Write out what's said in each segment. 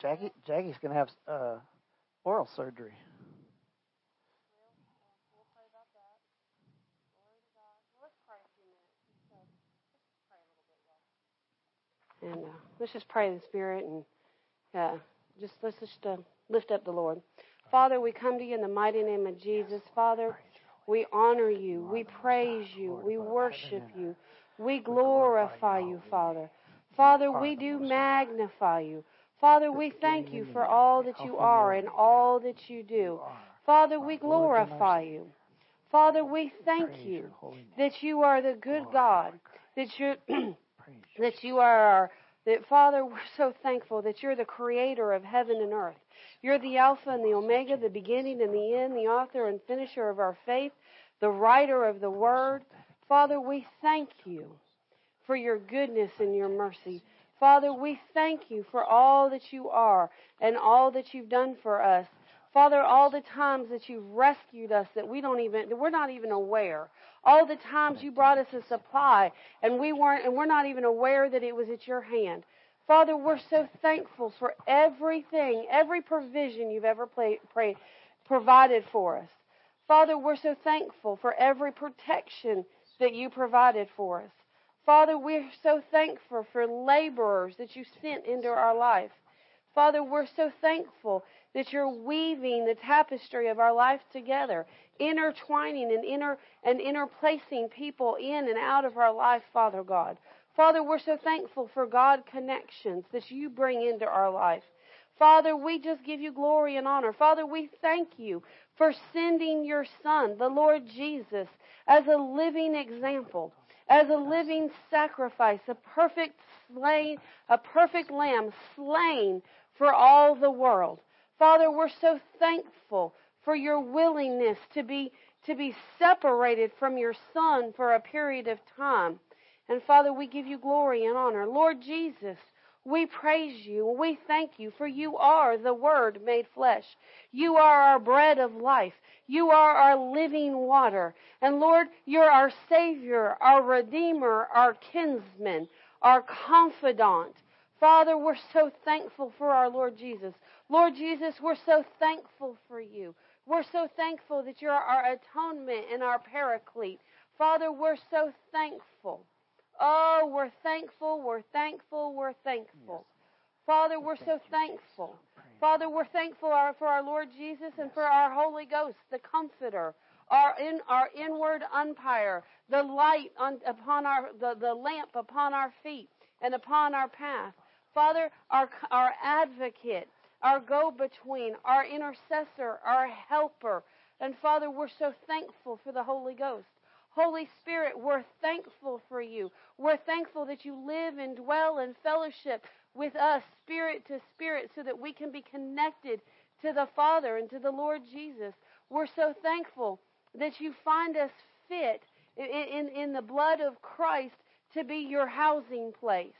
Jackie, Jackie's going to have uh, oral surgery. And uh, let's just pray in the Spirit and uh, just let's just uh, lift up the Lord. Father, we come to you in the mighty name of Jesus. Father, we honor you. We praise you. We worship you. We glorify you, Father. Father, we do magnify you. Father, we thank you for all that you are and all that you do. Father, we glorify you. Father, we thank you that you are the good God, that you that you are our that Father, we're so thankful that you're the creator of heaven and earth. You're the Alpha and the Omega, the beginning and the end, the author and finisher of our faith, the writer of the word. Father, we thank you for your goodness and your mercy. Father, we thank you for all that you are and all that you've done for us. Father, all the times that you've rescued us that we don't even, that we're not even aware. All the times you brought us a supply and we weren't, and we're not even aware that it was at your hand. Father, we're so thankful for everything, every provision you've ever play, pray, provided for us. Father, we're so thankful for every protection that you provided for us. Father, we're so thankful for laborers that you sent into our life. Father, we're so thankful that you're weaving the tapestry of our life together, intertwining and inter and interplacing people in and out of our life, Father God. Father, we're so thankful for God connections that you bring into our life. Father, we just give you glory and honor. Father, we thank you for sending your Son, the Lord Jesus, as a living example, as a living sacrifice, a perfect slain, a perfect lamb slain for all the world. Father, we're so thankful for your willingness to be to be separated from your son for a period of time. And Father, we give you glory and honor. Lord Jesus, we praise you. We thank you for you are the Word made flesh. You are our bread of life. You are our living water. And Lord, you're our Savior, our Redeemer, our kinsman, our confidant. Father, we're so thankful for our Lord Jesus. Lord Jesus, we're so thankful for you. We're so thankful that you're our atonement and our paraclete. Father, we're so thankful. Oh, we're thankful, we're thankful, we're thankful. Father, we're so thankful. Father, we're thankful for our Lord Jesus and for our Holy Ghost, the Comforter, our in our inward umpire, the light on, upon our the, the lamp upon our feet and upon our path. Father, our our advocate, our go-between, our intercessor, our helper. And Father, we're so thankful for the Holy Ghost. Holy Spirit, we're thankful for you. We're thankful that you live and dwell in fellowship with us, spirit to spirit, so that we can be connected to the Father and to the Lord Jesus. We're so thankful that you find us fit in, in, in the blood of Christ to be your housing place.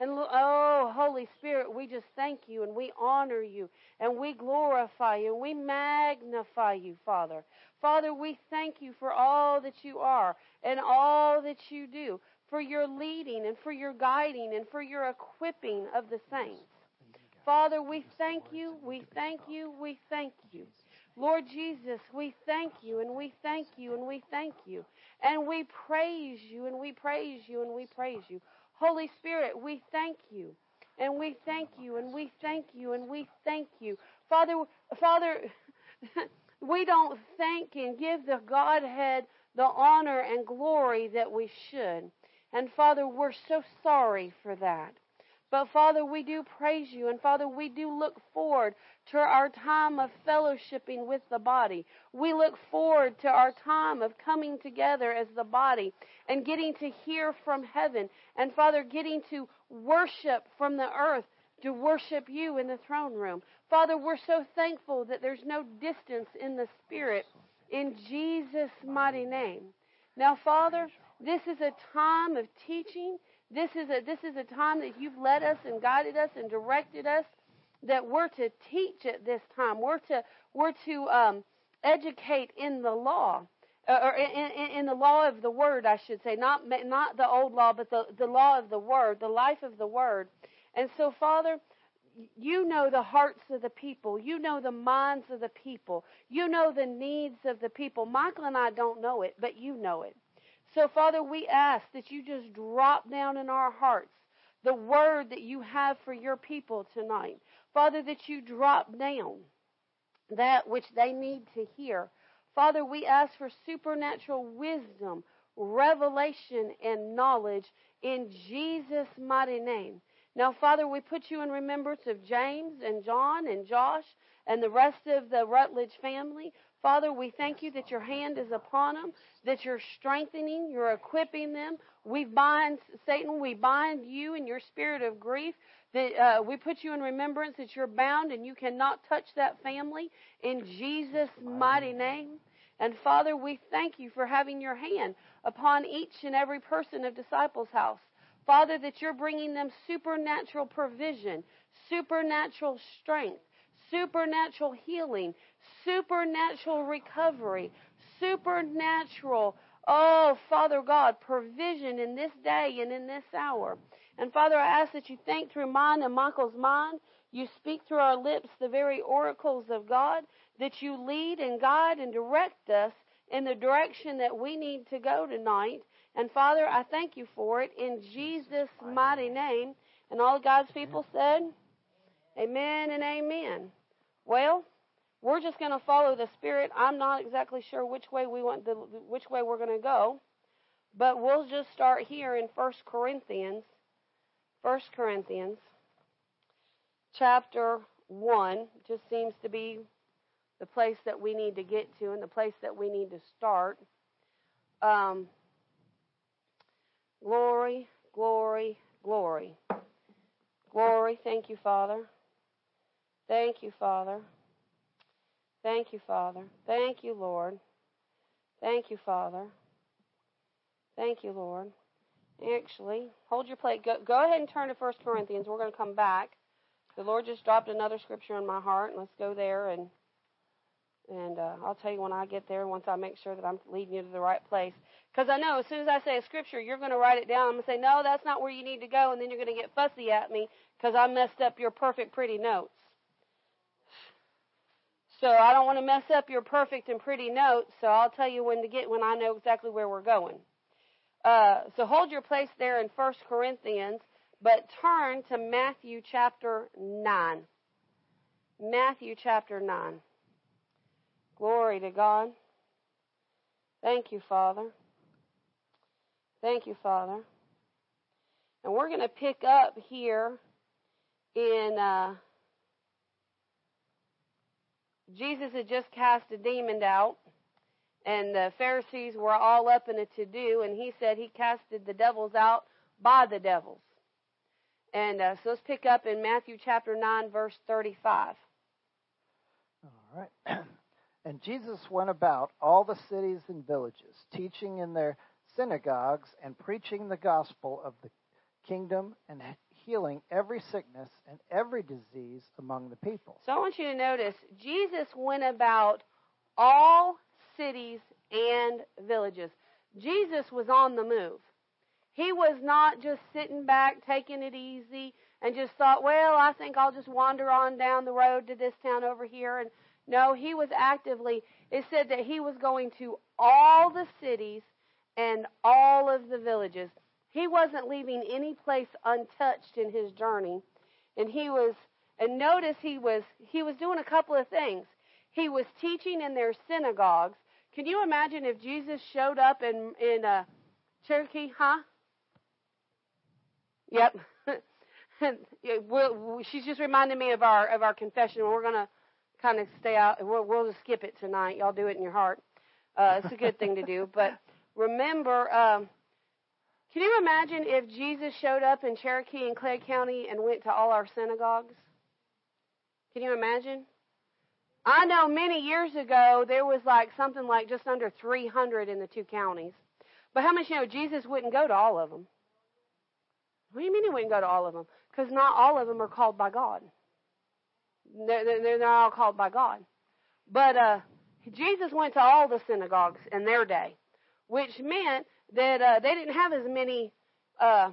And oh, Holy Spirit, we just thank you and we honor you and we glorify you and we magnify you, Father. Father, we thank you for all that you are and all that you do, for your leading and for your guiding and for your equipping of the saints. Father, we thank you, we thank you, we thank you. Lord Jesus, we thank you and we thank you and we thank you. And we praise you and we praise you and we praise you. Holy Spirit, we thank you. And we thank you and we thank you and we thank you. Father, Father, we don't thank and give the Godhead the honor and glory that we should. And Father, we're so sorry for that. But Father, we do praise you. And Father, we do look forward to our time of fellowshipping with the body. We look forward to our time of coming together as the body and getting to hear from heaven. And Father, getting to worship from the earth to worship you in the throne room. Father, we're so thankful that there's no distance in the Spirit in Jesus' mighty name. Now, Father, this is a time of teaching. This is a this is a time that you've led us and guided us and directed us that we're to teach at this time. We're to we're to um, educate in the law, uh, or in, in, the law of the word, I should say, not not the old law, but the the law of the word, the life of the word. And so, Father, you know the hearts of the people. You know the minds of the people. You know the needs of the people. Michael and I don't know it, but you know it. So, Father, we ask that you just drop down in our hearts the word that you have for your people tonight. Father, that you drop down that which they need to hear. Father, we ask for supernatural wisdom, revelation, and knowledge in Jesus' mighty name. Now, Father, we put you in remembrance of James and John and Josh and the rest of the Rutledge family. Father, we thank you that your hand is upon them, that you're strengthening, you're equipping them. We bind Satan, we bind you and your spirit of grief. That uh, we put you in remembrance that you're bound and you cannot touch that family in Jesus' mighty name. And Father, we thank you for having your hand upon each and every person of Disciples House. Father, that you're bringing them supernatural provision, supernatural strength, supernatural healing, supernatural recovery, supernatural, oh, Father God, provision in this day and in this hour. And Father, I ask that you think through mine and Michael's mind. You speak through our lips the very oracles of God, that you lead and guide and direct us in the direction that we need to go tonight. And Father, I thank you for it in Jesus' mighty name. And all God's people said, Amen and amen. Well, we're just going to follow the Spirit. I'm not exactly sure which way we want the, which way we're going to go, but we'll just start here in 1 Corinthians. 1 Corinthians, chapter one, just seems to be the place that we need to get to and the place that we need to start. Um, glory, glory, glory. Glory. Thank you, Father. Thank you, Father. Thank you, Father. Thank you, Lord. Thank you, Father. Thank you, Lord. Actually, hold your plate. Go, go ahead and turn to 1 Corinthians. We're going to come back. The Lord just dropped another scripture in my heart, and let's go there and and uh, I'll tell you when I get there, once I make sure that I'm leading you to the right place. Because I know as soon as I say a scripture, you're going to write it down. I'm going to say, no, that's not where you need to go. And then you're going to get fussy at me because I messed up your perfect, pretty notes. So I don't want to mess up your perfect and pretty notes. So I'll tell you when to get when I know exactly where we're going. Uh, so hold your place there in First Corinthians, but turn to Matthew chapter 9. Matthew chapter 9. Glory to God. Thank you, Father. Thank you, Father. And we're going to pick up here in. Uh, Jesus had just cast a demon out, and the Pharisees were all up in a to do, and he said he casted the devils out by the devils. And uh, so let's pick up in Matthew chapter 9, verse 35. All right. And Jesus went about all the cities and villages, teaching in their synagogues and preaching the gospel of the kingdom and healing every sickness and every disease among the people. So I want you to notice Jesus went about all cities and villages. Jesus was on the move. He was not just sitting back, taking it easy, and just thought, well, I think I'll just wander on down the road to this town over here and no, he was actively, it said that he was going to all the cities and all of the villages. He wasn't leaving any place untouched in his journey. And he was, and notice he was, he was doing a couple of things. He was teaching in their synagogues. Can you imagine if Jesus showed up in, in uh, Cherokee, huh? Yep. She's just reminding me of our of our confession. We're gonna kind of stay out. We'll, we'll just skip it tonight. Y'all do it in your heart. Uh, it's a good thing to do. But remember, um, can you imagine if Jesus showed up in Cherokee and Clay County and went to all our synagogues? Can you imagine? I know many years ago there was like something like just under 300 in the two counties. But how much you know Jesus wouldn't go to all of them? What do you mean he wouldn't go to all of them? Because not all of them are called by God. They're, they're all called by God. But uh, Jesus went to all the synagogues in their day, which meant that uh, they didn't have as many. Uh,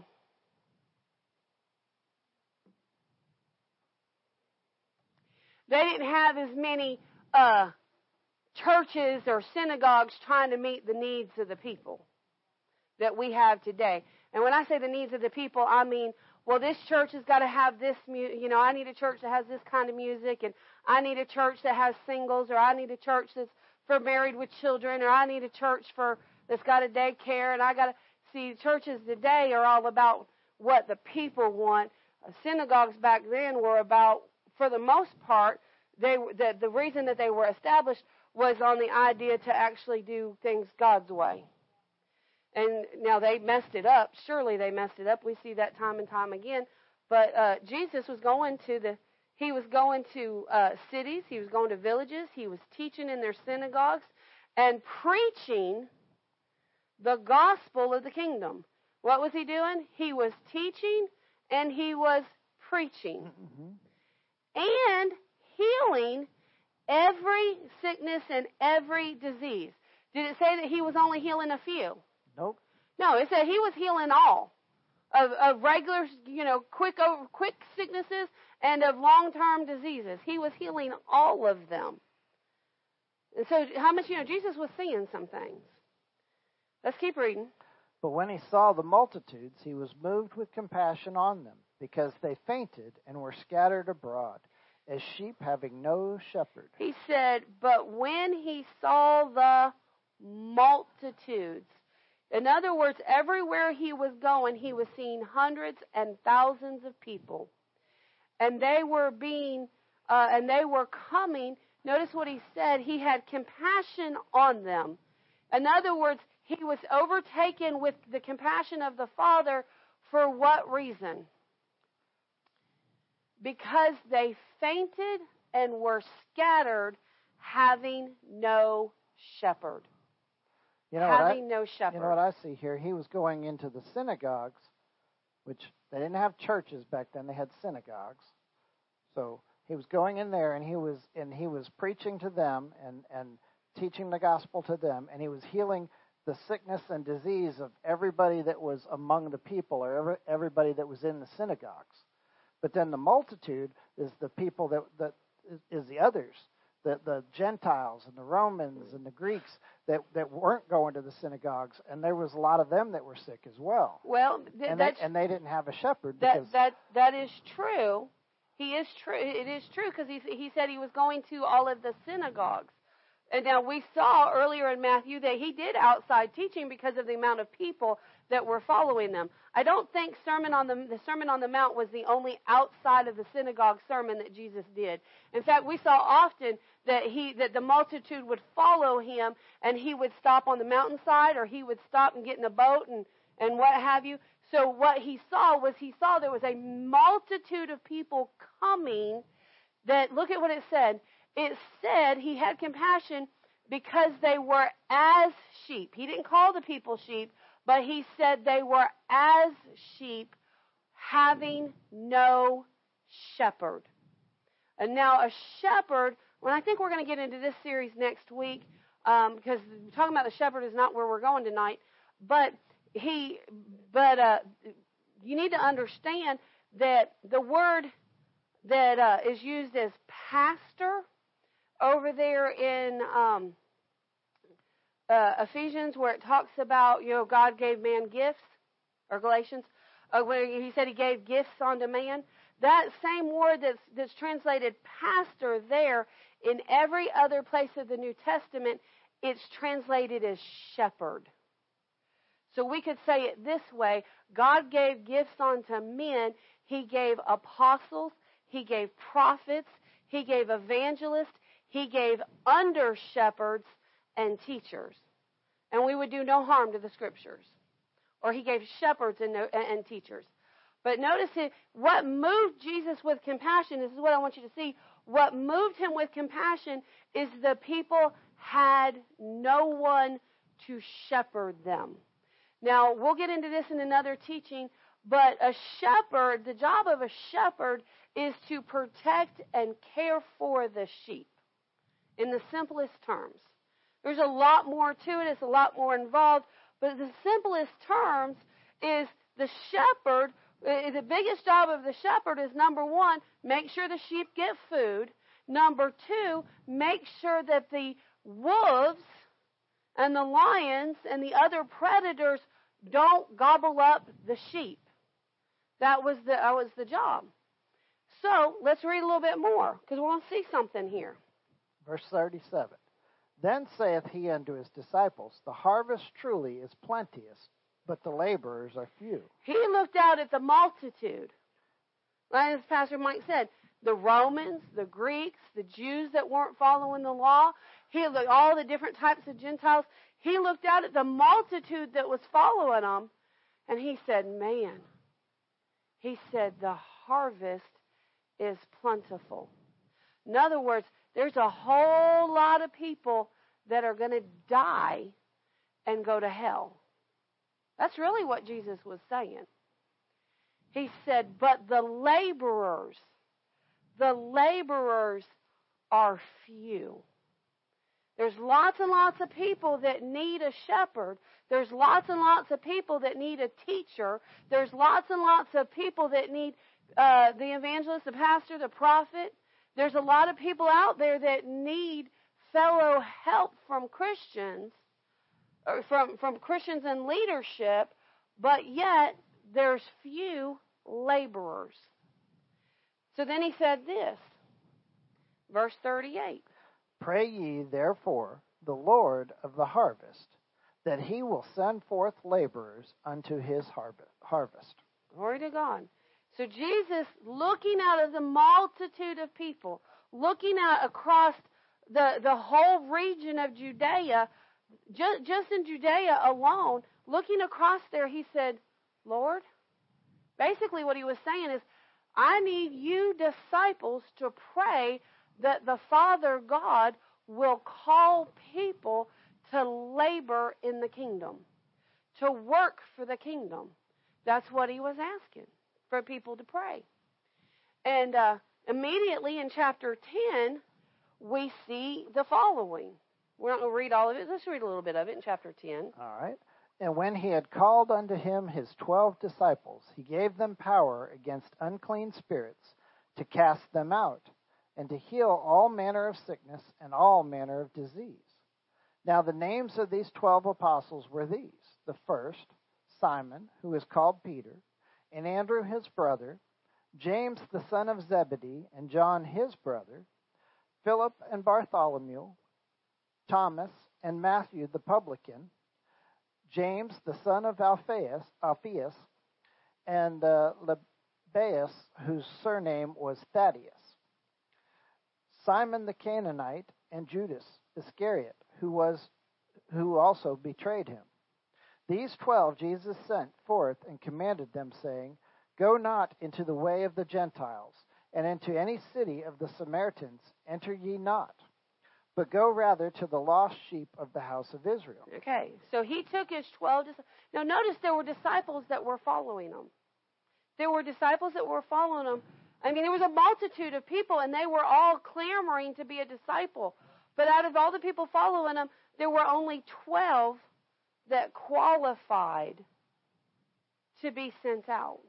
They didn't have as many uh, churches or synagogues trying to meet the needs of the people that we have today. And when I say the needs of the people, I mean, well, this church has got to have this, mu- you know, I need a church that has this kind of music, and I need a church that has singles, or I need a church that's for married with children, or I need a church for that's got a daycare, and I got to see churches today are all about what the people want. Synagogues back then were about, for the most part, they the, the reason that they were established was on the idea to actually do things God's way. And now they messed it up. Surely they messed it up. We see that time and time again. But uh, Jesus was going to the he was going to uh, cities, he was going to villages, he was teaching in their synagogues and preaching the gospel of the kingdom. What was he doing? He was teaching and he was preaching Mm-hmm. and healing every sickness and every disease. Did it say that he was only healing a few? Nope. No, it said he was healing all of, of regular, you know, quick over, quick sicknesses and of long-term diseases. He was healing all of them. And so, how much you know? Jesus was seeing some things. Let's keep reading. But when he saw the multitudes, he was moved with compassion on them, because they fainted and were scattered abroad, as sheep having no shepherd. He said, But when he saw the multitudes, in other words, everywhere he was going, he was seeing hundreds and thousands of people. And they were being, uh, and they were coming. Notice what he said. He had compassion on them. In other words, he was overtaken with the compassion of the Father for what reason? Because they fainted and were scattered, having no shepherd. You know what I, having no shepherd. you know what I see here? He was going into the synagogues, which they didn't have churches back then; they had synagogues. So he was going in there, and he was and he was preaching to them and and teaching the gospel to them, and he was healing the sickness and disease of everybody that was among the people or every, everybody that was in the synagogues. But then the multitude is the people that that is, the others, the the Gentiles and the Romans and the Greeks that that weren't going to the synagogues, and there was a lot of them that were sick as well. well, th- And they, and they didn't have a shepherd that because that that is true. He is true. It is true because he he said he was going to all of the synagogues. And now we saw earlier in Matthew that he did outside teaching because of the amount of people that were following them. I don't think sermon on the the Sermon on the Mount was the only outside of the synagogue sermon that Jesus did. In fact, we saw often that he that the multitude would follow him and he would stop on the mountainside or he would stop and get in a boat and and what have you. So what he saw was he saw there was a multitude of people coming that look at what it said. It said he had compassion because they were as sheep. He didn't call the people sheep, but he said they were as sheep having no shepherd. And now a shepherd, when I think we're going to get into this series next week, um, because talking about the shepherd is not where we're going tonight, but he, but uh, you need to understand that the word that uh, is used as pastor over there in um, uh, Ephesians, where it talks about you know God gave man gifts, or Galatians, uh, where he said he gave gifts unto man. That same word that's that's translated pastor there in every other place of the New Testament, it's translated as shepherd. So we could say it this way God gave gifts unto men. He gave apostles, He gave prophets, He gave evangelists, He gave under shepherds and teachers. And we would do no harm to the scriptures. Or He gave shepherds and, and teachers. But notice it, what moved Jesus with compassion, this is what I want you to see. What moved him with compassion is the people had no one to shepherd them. Now, we'll get into this in another teaching, but a shepherd, the job of a shepherd is to protect and care for the sheep in the simplest terms. There's a lot more to it, it's a lot more involved, but the simplest terms is the shepherd, the biggest job of the shepherd is number one, make sure the sheep get food. Number two, make sure that the wolves and the lions and the other predators don't gobble up the sheep. That was the, that was the job. So let's read a little bit more because we want to see something here. Verse 37. Then saith he unto his disciples, The harvest truly is plenteous, but the laborers are few. He looked out at the multitude. As Pastor Mike said, the Romans, the Greeks, the Jews that weren't following the law, he looked all the different types of Gentiles. He looked out at the multitude that was following them, and he said, Man, he said, the harvest is plentiful. In other words, there's a whole lot of people that are going to die and go to hell. That's really what Jesus was saying. He said, But the laborers, the laborers are few. There's lots and lots of people that need a shepherd. There's lots and lots of people that need a teacher. There's lots and lots of people that need uh, the evangelist, the pastor, the prophet. There's a lot of people out there that need fellow help from Christians, or from, from Christians in leadership, but yet there's few laborers. So then he said this, verse 38. Pray ye therefore the Lord of the harvest, that he will send forth laborers unto his harvest. Glory to God. So Jesus, looking out of the multitude of people, looking out across the, the whole region of Judea, just, just in Judea alone, looking across there, he said, Lord, basically what he was saying is, I need you disciples to pray that the Father God will call people to labor in the kingdom, to work for the kingdom. That's what he was asking for people to pray. And uh, immediately in chapter 10, we see the following. We're not going to read all of it. Let's read a little bit of it in chapter 10. All right. And when he had called unto him his twelve disciples, he gave them power against unclean spirits to cast them out, and to heal all manner of sickness and all manner of disease. Now the names of these twelve apostles were these the first, Simon, who is called Peter, and Andrew his brother, James the son of Zebedee, and John his brother, Philip and Bartholomew, Thomas and Matthew the publican, James the son of Alphaeus, Alphaeus and uh, whose surname was Thaddeus, Simon the Canaanite, and Judas Iscariot, who was who also betrayed him. These twelve Jesus sent forth and commanded them, saying, Go not into the way of the Gentiles, and into any city of the Samaritans enter ye not but go rather to the lost sheep of the house of Israel. Okay, so he took his 12 disciples. Now, notice there were disciples that were following him. There were disciples that were following him. I mean, there was a multitude of people, and they were all clamoring to be a disciple. But out of all the people following him, there were only 12 that qualified to be sent out.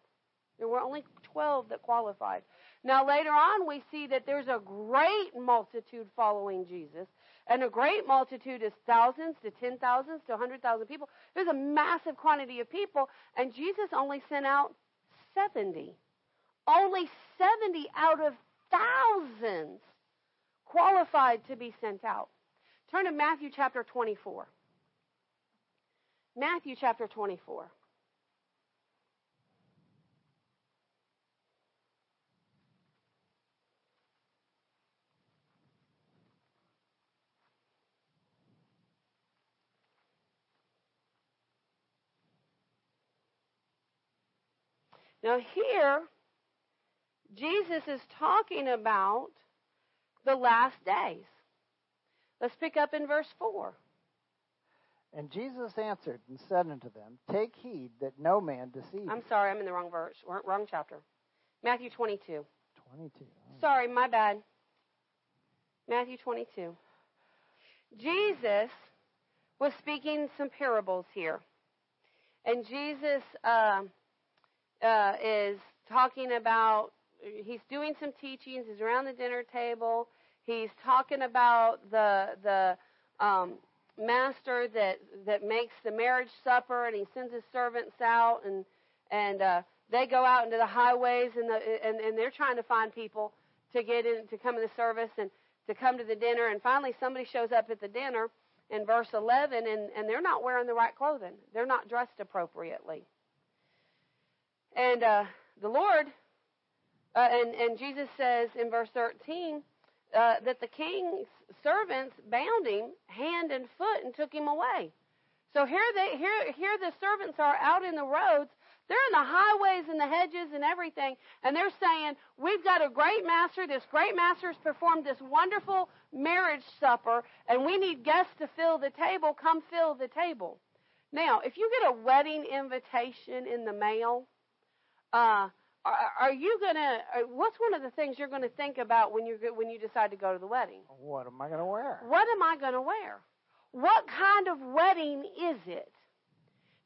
There were only 12 that qualified. Now, later on, we see that there's a great multitude following Jesus, and a great multitude is thousands to ten thousands to a hundred thousand people. There's a massive quantity of people, and Jesus only sent out 70. Only 70 out of thousands qualified to be sent out. Turn to Matthew chapter 24. Matthew chapter 24. Now, here, Jesus is talking about the last days. Let's pick up in verse 4. And Jesus answered and said unto them, Take heed that no man deceive you. I'm sorry, I'm in the wrong verse, wrong chapter. Matthew 22. 22. Oh. Sorry, my bad. Matthew 22. Jesus was speaking some parables here. And Jesus uh, uh, is talking about, he's doing some teachings, he's around the dinner table, He's talking about the the um, master that that makes the marriage supper, and he sends his servants out, and and uh, they go out into the highways, and the and, and they're trying to find people to get in to come to the service and to come to the dinner. And finally, somebody shows up at the dinner in verse 11, and and they're not wearing the right clothing. They're not dressed appropriately. And uh, the Lord, uh, and and Jesus says in verse 13 uh, that the king's servants bound him hand and foot and took him away. So here they here here the servants are out in the roads. They're in the highways and the hedges and everything, and they're saying, "We've got a great master. This great master has performed this wonderful marriage supper, and we need guests to fill the table. Come fill the table." Now, if you get a wedding invitation in the mail, uh, are, you gonna? What's one of the things you're going to think about when you when you decide to go to the wedding? What am I going to wear? What am I going to wear? What kind of wedding is it?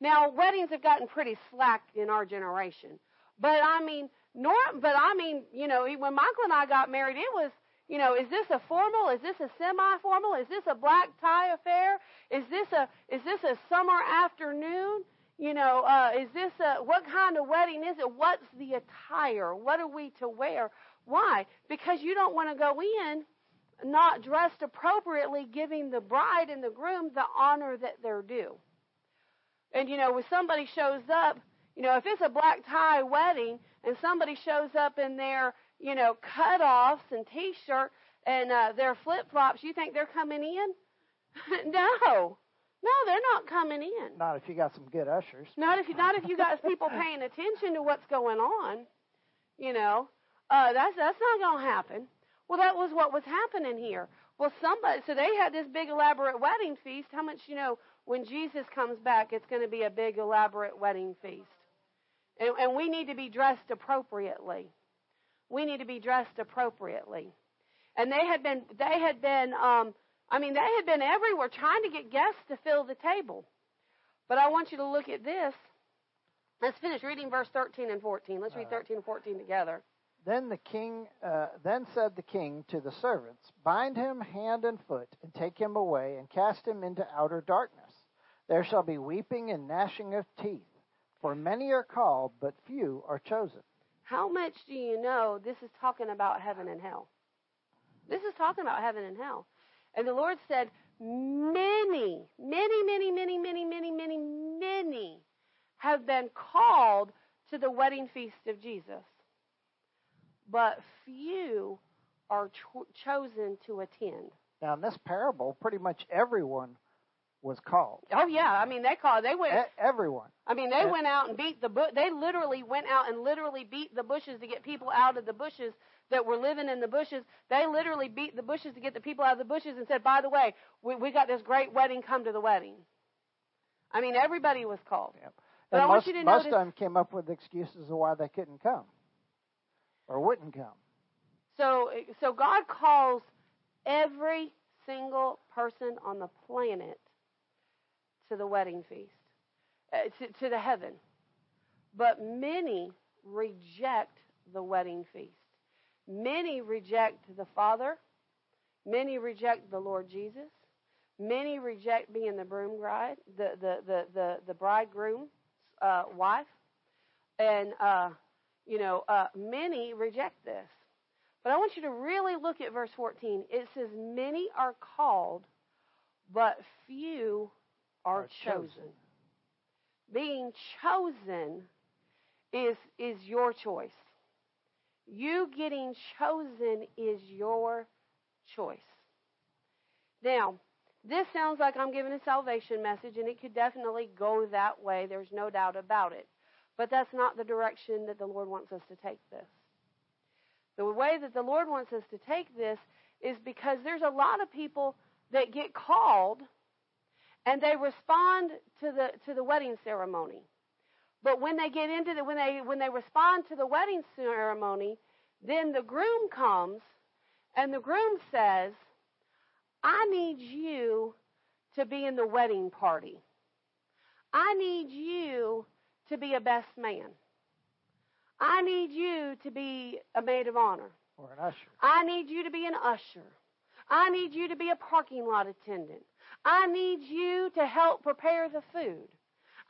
Now, weddings have gotten pretty slack in our generation, but I mean, nor, but I mean, you know, when Michael and I got married, it was, you know, is this a formal? Is this a semi-formal? Is this a black tie affair? Is this a is this a summer afternoon? You know, uh, is this a, what kind of wedding is it? What's the attire? What are we to wear? Why? Because you don't want to go in not dressed appropriately, giving the bride and the groom the honor that they're due. And you know, when somebody shows up, you know, if it's a black tie wedding and somebody shows up in their, you know, cutoffs and t-shirt and uh, their flip-flops, you think they're coming in? no. No, they're not coming in. Not if you got some good ushers. Not if you not if you got people paying attention to what's going on. You know, uh, that's that's not going to happen. Well, that was what was happening here. Well, somebody so they had this big elaborate wedding feast. How much you know? When Jesus comes back, it's going to be a big elaborate wedding feast, and, and we need to be dressed appropriately. We need to be dressed appropriately. And they had been they had been um, I mean, they had been everywhere trying to get guests to fill the table. But I want you to look at this. Let's finish reading verse 13 and 14. Let's read 13 and 14 together. Then the king, uh, then said the king to the servants, Bind him hand and foot, and take him away, and cast him into outer darkness. There shall be weeping and gnashing of teeth, for many are called, but few are chosen. How much do you know this is talking about heaven and hell? This is talking about heaven and hell. And the Lord said, Many, many, many, many, many, many, many, many have been called to the wedding feast of Jesus. But few are cho- chosen to attend. Now, in this parable, pretty much everyone was called. Oh yeah, I mean they called. They went. E- everyone. I mean they went out and beat the. Bu- they literally went out and literally beat the bushes to get people out of the bushes that were living in the bushes, they literally beat the bushes to get the people out of the bushes and said, by the way, we, we got this great wedding, come to the wedding. I mean, everybody was called. Yep. But and I most, want you to most notice, of them came up with excuses of why they couldn't come or wouldn't come. So, so God calls every single person on the planet to the wedding feast, uh, to, to the heaven. But many reject the wedding feast. Many reject the Father. Many reject the Lord Jesus. Many reject being the broom bride, the the the the, the bridegroom's uh, wife, and uh, you know uh, many reject this. But I want you to really look at verse 14. It says, "Many are called, but few are, Are chosen. chosen. Being chosen is is your choice. You getting chosen is your choice. Now, this sounds like I'm giving a salvation message, and it could definitely go that way. There's no doubt about it. But that's not the direction that the Lord wants us to take this. The way that the Lord wants us to take this is because there's a lot of people that get called and they respond to the to the wedding ceremony. But when they get into the when they when they respond to the wedding ceremony, then the groom comes and the groom says, "I need you to be in the wedding party. I need you to be a best man. I need you to be a maid of honor. Or an usher. I need you to be an usher. I need you to be a parking lot attendant. I need you to help prepare the food.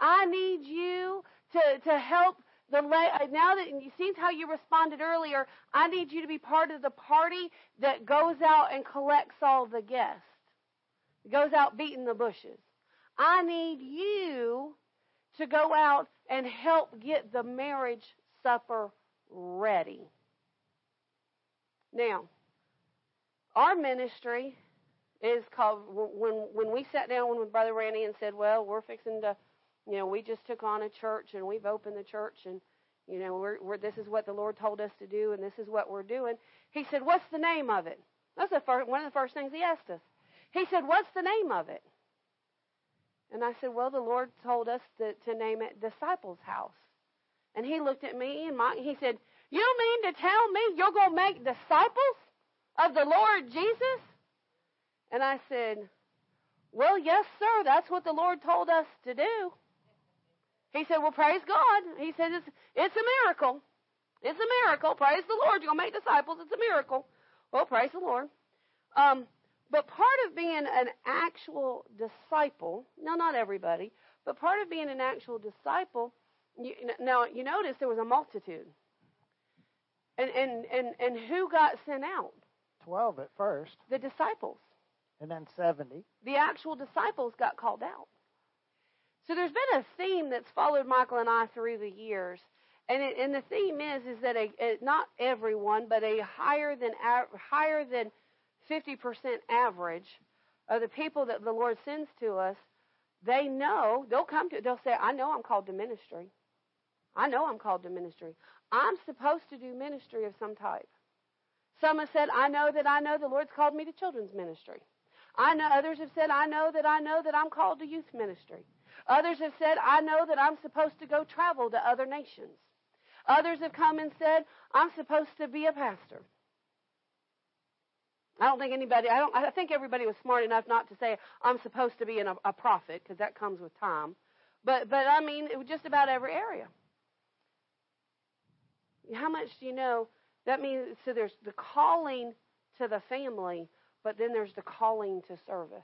I need you to, to help the uh, now that you see how you responded earlier, I need you to be part of the party that goes out and collects all the guests. Goes out beating the bushes. I need you to go out and help get the marriage supper ready. Now, our ministry is called when when we sat down with Brother Randy and said, "Well, we're fixing to, you know, we just took on a church and we've opened the church and, you know, we're, we're this is what the Lord told us to do and this is what we're doing." He said, "What's the name of it?" That's the first, one of the first things he asked us. He said, "What's the name of it?" And I said, Well, the Lord told us to, to name it Disciples House. And he looked at me and my, he said, You mean to tell me you're going to make disciples of the Lord Jesus? And I said, Well, yes, sir. That's what the Lord told us to do. He said, Well, praise God. He said, It's, it's a miracle. It's a miracle. Praise the Lord. You're going to make disciples. It's a miracle. Well, praise the Lord. Um, but part of being an actual disciple, no, not everybody, but part of being an actual disciple, you, now you notice there was a multitude. And, and, and, and who got sent out? Twelve at first. The disciples. And then 70. The actual disciples got called out. So there's been a theme that's followed Michael and I through the years. And, it, and the theme is is that a, a, not everyone, but a higher than higher than 50% average of the people that the Lord sends to us, they know, they'll come to, they'll say, I know I'm called to ministry. I know I'm called to ministry. I'm supposed to do ministry of some type. Some have said, I know that I know the Lord's called me to children's ministry. I know others have said, I know that I know that I'm called to youth ministry. Others have said, I know that I'm supposed to go travel to other nations. Others have come and said, I'm supposed to be a pastor. I don't think anybody. I don't. I think everybody was smart enough not to say I'm supposed to be in a, prophet because that comes with time. But but I mean, just about every area. How much do you know? That means so. There's the calling to the family, but then there's the calling to service.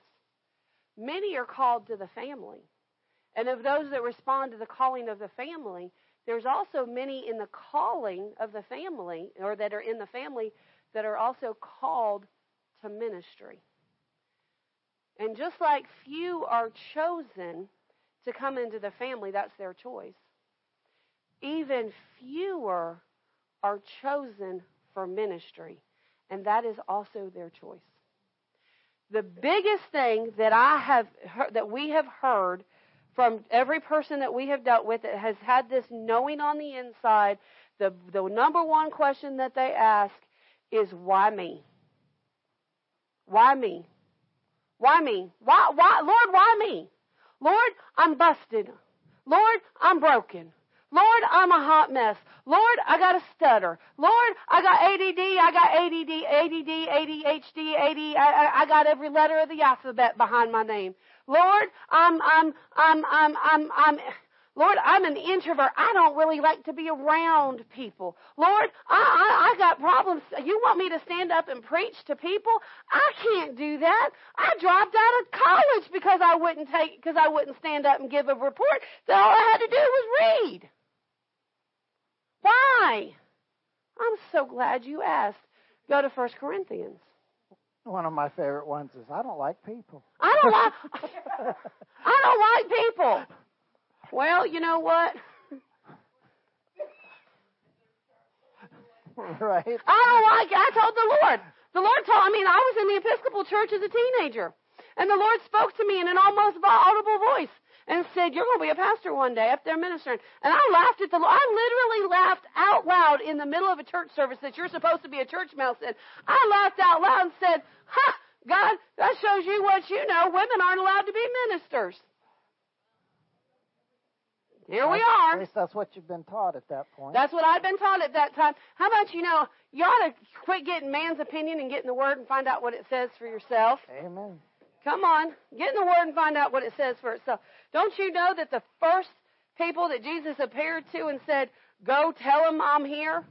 Many are called to the family, and of those that respond to the calling of the family, there's also many in the calling of the family, or that are in the family that are also called to ministry. And just like few are chosen to come into the family, that's their choice. Even fewer are chosen for ministry, and that is also their choice. The biggest thing that I have heard, that we have heard from every person that we have dealt with that has had this knowing on the inside, the the number one question that they ask is why me? Why me? Why me? Why, why, Lord, why me? Lord, I'm busted. Lord, I'm broken. Lord, I'm a hot mess. Lord, I got a stutter. Lord, I got ADD, I got ADD, ADD, ADHD, AD, I, I got every letter of the alphabet behind my name. Lord, I'm, I'm, I'm, I'm, I'm, I'm, Lord, I'm an introvert. I don't really like to be around people. Lord, I, I, I got problems. You want me to stand up and preach to people? I can't do that. I dropped out of college because I wouldn't take, because I wouldn't stand up and give a report. So all I had to do was read. Why? I'm so glad you asked. Go to First Corinthians. One of my favorite ones is I don't like people. I don't like I don't like people. Well, you know what? right. I don't like. I told the Lord. The Lord told I mean, I was in the Episcopal church as a teenager. And the Lord spoke to me in an almost audible voice and said, You're going to be a pastor one day up there ministering. And I laughed at the Lord. I literally laughed out loud in the middle of a church service that you're supposed to be a church mouse in. I laughed out loud and said, Ha! God, that shows you what you know. Women aren't allowed to be ministers. Here we are. At least that's what you've been taught at that point. That's what I'd been taught at that time. How about you know, you ought to quit getting man's opinion and get in the Word and find out what it says for yourself. Amen. Come on, get in the Word and find out what it says for itself. Don't you know that the first people that Jesus appeared to and said, Go tell them I'm here,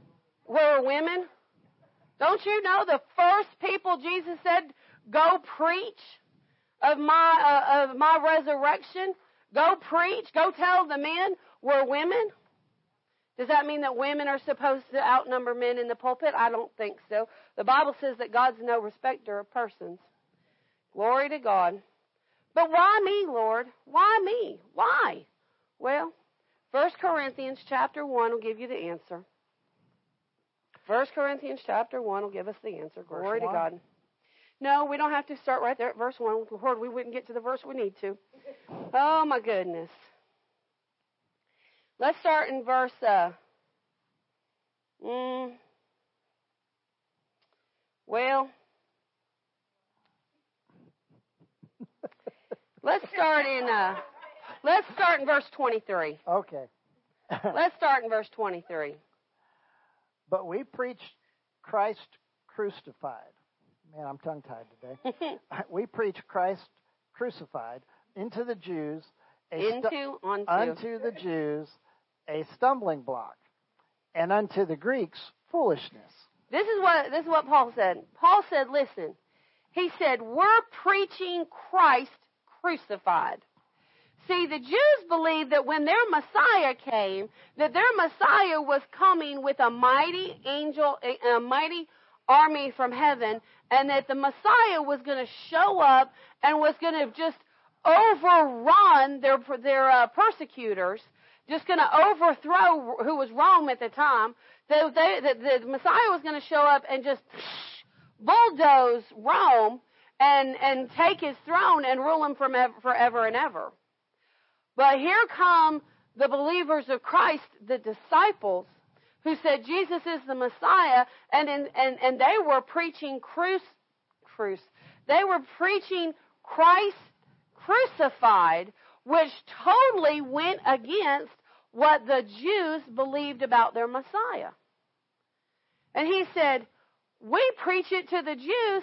were women? Don't you know the first people Jesus said, Go preach of my uh, of my resurrection. Go preach. Go tell the men we're women. Does that mean that women are supposed to outnumber men in the pulpit? I don't think so. The Bible says that God's no respecter of persons. Glory to God. But why me, Lord? Why me? Why? Well, 1 Corinthians chapter 1 will give you the answer. 1 Corinthians chapter 1 will give us the answer. Glory to God. No, we don't have to start right there at verse 1. Lord, we wouldn't get to the verse we need to. Oh, my goodness. Let's start in verse. Uh, mm, well, let's start in. Uh, let's start in verse twenty-three. Okay. let's start in verse twenty-three. But we preach Christ crucified. Man, I'm tongue tied today. we preach Christ crucified into the Jews, into stu- unto. unto the Jews a stumbling block, and unto the Greeks foolishness. This is what this is what Paul said. Paul said, "Listen." He said, "We're preaching Christ crucified." See, the Jews believed that when their Messiah came, that their Messiah was coming with a mighty angel, a mighty army from heaven, and that the Messiah was going to show up and was going to just overrun their their uh, persecutors just going to overthrow who was Rome at the time. They, they, the, the Messiah was going to show up and just bulldoze Rome and and take his throne and rule him from ever, forever and ever. But here come the believers of Christ, the disciples, who said Jesus is the Messiah, and in, and and they were preaching cruce. They were preaching Christ crucified, which totally went against what the Jews believed about their Messiah. And he said, We preach it to the Jews,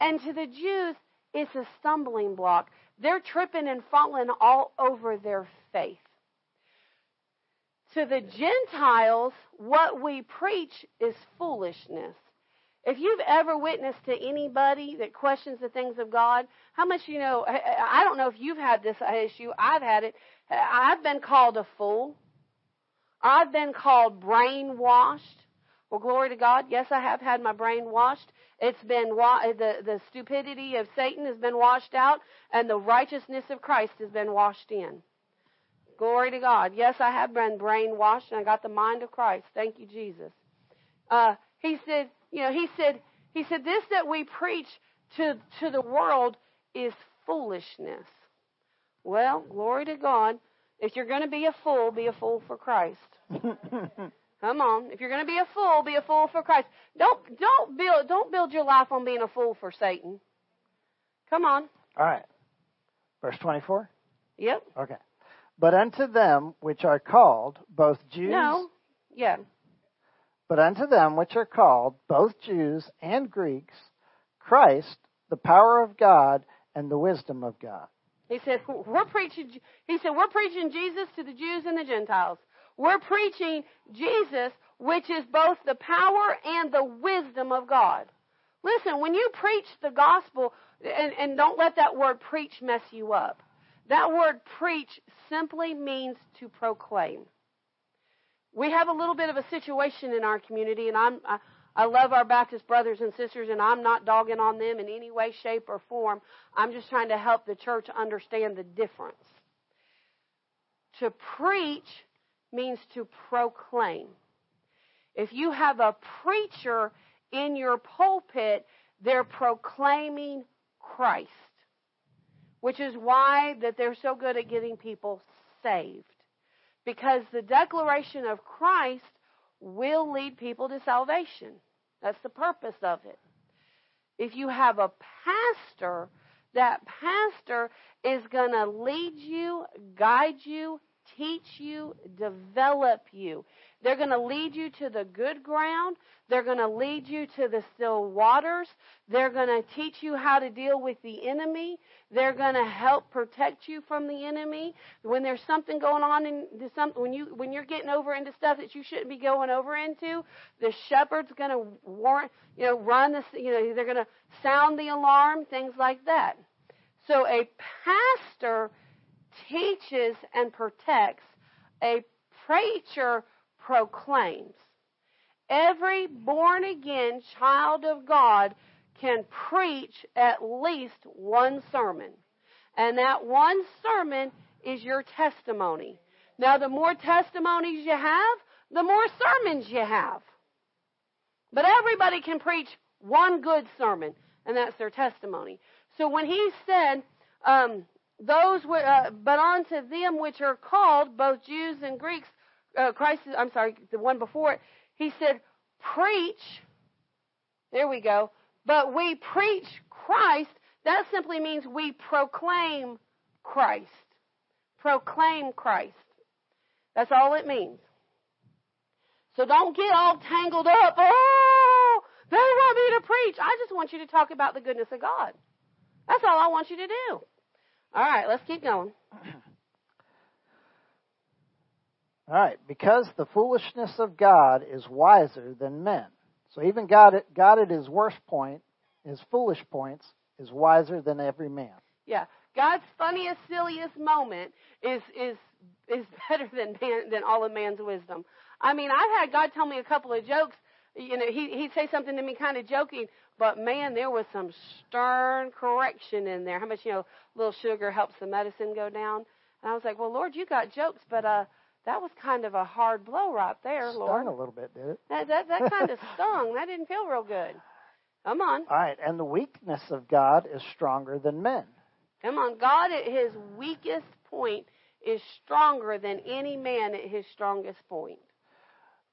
and to the Jews, it's a stumbling block. They're tripping and falling all over their faith. To the Gentiles, what we preach is foolishness. If you've ever witnessed to anybody that questions the things of God, how much you know? I don't know if you've had this issue. I've had it. I've been called a fool. I've been called brainwashed. Well, glory to God. Yes, I have had my brain washed. It's been wa- the the stupidity of Satan has been washed out, and the righteousness of Christ has been washed in. Glory to God. Yes, I have been brainwashed, and I got the mind of Christ. Thank you, Jesus. Uh, he said, you know, he said, he said, this that we preach to to the world is foolishness. Well, glory to God. If you're going to be a fool, be a fool for Christ. Come on. If you're going to be a fool, be a fool for Christ. Don't don't build don't build your life on being a fool for Satan. Come on. All right. Verse 24? Yep. Okay. But unto them which are called, both Jews. No. Yeah. But unto them which are called, both Jews and Greeks, Christ, the power of God and the wisdom of God. He said, we're preaching, he said, we're preaching Jesus to the Jews and the Gentiles. We're preaching Jesus, which is both the power and the wisdom of God. Listen, when you preach the gospel, and, and don't let that word preach mess you up. That word preach simply means to proclaim. We have a little bit of a situation in our community, and I'm, I, I love our Baptist brothers and sisters, and I'm not dogging on them in any way, shape, or form. I'm just trying to help the church understand the difference. To preach means to proclaim. If you have a preacher in your pulpit, they're proclaiming Christ, which is why that they're so good at getting people saved. Because the declaration of Christ will lead people to salvation. That's the purpose of it. If you have a pastor, that pastor is going to lead you, guide you, teach you, develop you. They're going to lead you to the good ground. They're going to lead you to the still waters. They're going to teach you how to deal with the enemy. They're going to help protect you from the enemy. When there's something going on in some, when you when you're getting over into stuff that you shouldn't be going over into, the shepherd's going to warn, you know, run this, you know, they're going to sound the alarm, things like that. So a pastor teaches and protects. A preacher proclaims. Every born again child of God can preach at least one sermon. And that one sermon is your testimony. Now, the more testimonies you have, the more sermons you have. But everybody can preach one good sermon, and that's their testimony. So when he said, um, those, uh, but unto them which are called, both Jews and Greeks, uh, Christ, I'm sorry, the one before it, he said, preach. There we go. But we preach Christ. That simply means we proclaim Christ. Proclaim Christ. That's all it means. So don't get all tangled up. Oh, they want me to preach. I just want you to talk about the goodness of God. That's all I want you to do. All right, let's keep going. All right, because the foolishness of God is wiser than men. So even God, God at his worst point, his foolish points, is wiser than every man. Yeah, God's funniest, silliest moment is is is better than man, than all of man's wisdom. I mean, I've had God tell me a couple of jokes. You know, he he'd say something to me, kind of joking, but man, there was some stern correction in there. How much you know, little sugar helps the medicine go down. And I was like, well, Lord, you got jokes, but uh that was kind of a hard blow right there, Stung Lord. a little bit, did it? That that, that kind of stung. That didn't feel real good. Come on. All right, and the weakness of God is stronger than men. Come on. God at his weakest point is stronger than any man at his strongest point.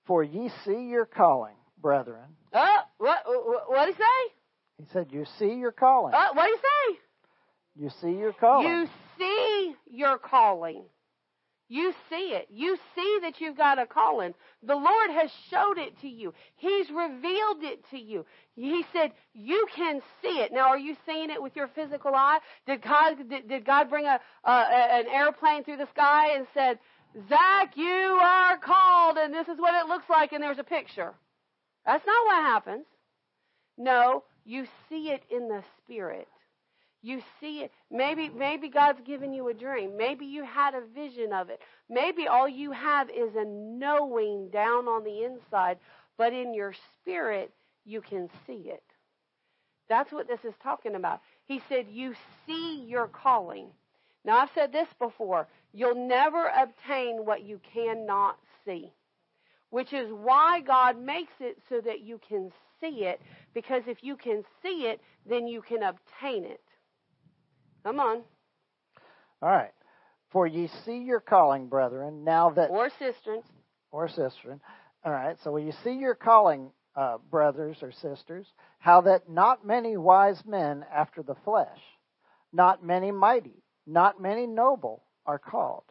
For ye see your calling, brethren. Uh, what what did he say? He said, You see your calling. Uh, what did he say? You see your calling. You see your calling. You see it. You see that you've got a calling. The Lord has showed it to you. He's revealed it to you. He said, you can see it. Now, are you seeing it with your physical eye? Did God, did, did God bring a, a, an airplane through the sky and said, Zach, you are called and this is what it looks like and there's a picture? That's not what happens. No, you see it in the spirit. You see it. Maybe, maybe God's given you a dream. Maybe you had a vision of it. Maybe all you have is a knowing down on the inside, but in your spirit, you can see it. That's what this is talking about. He said, You see your calling. Now, I've said this before. You'll never obtain what you cannot see, which is why God makes it so that you can see it, because if you can see it, then you can obtain it. Come on. All right. For ye see your calling, brethren, now that. Or sisters. Or sistren. All right. So when you see your calling, uh, brothers or sisters, how that not many wise men after the flesh, not many mighty, not many noble are called.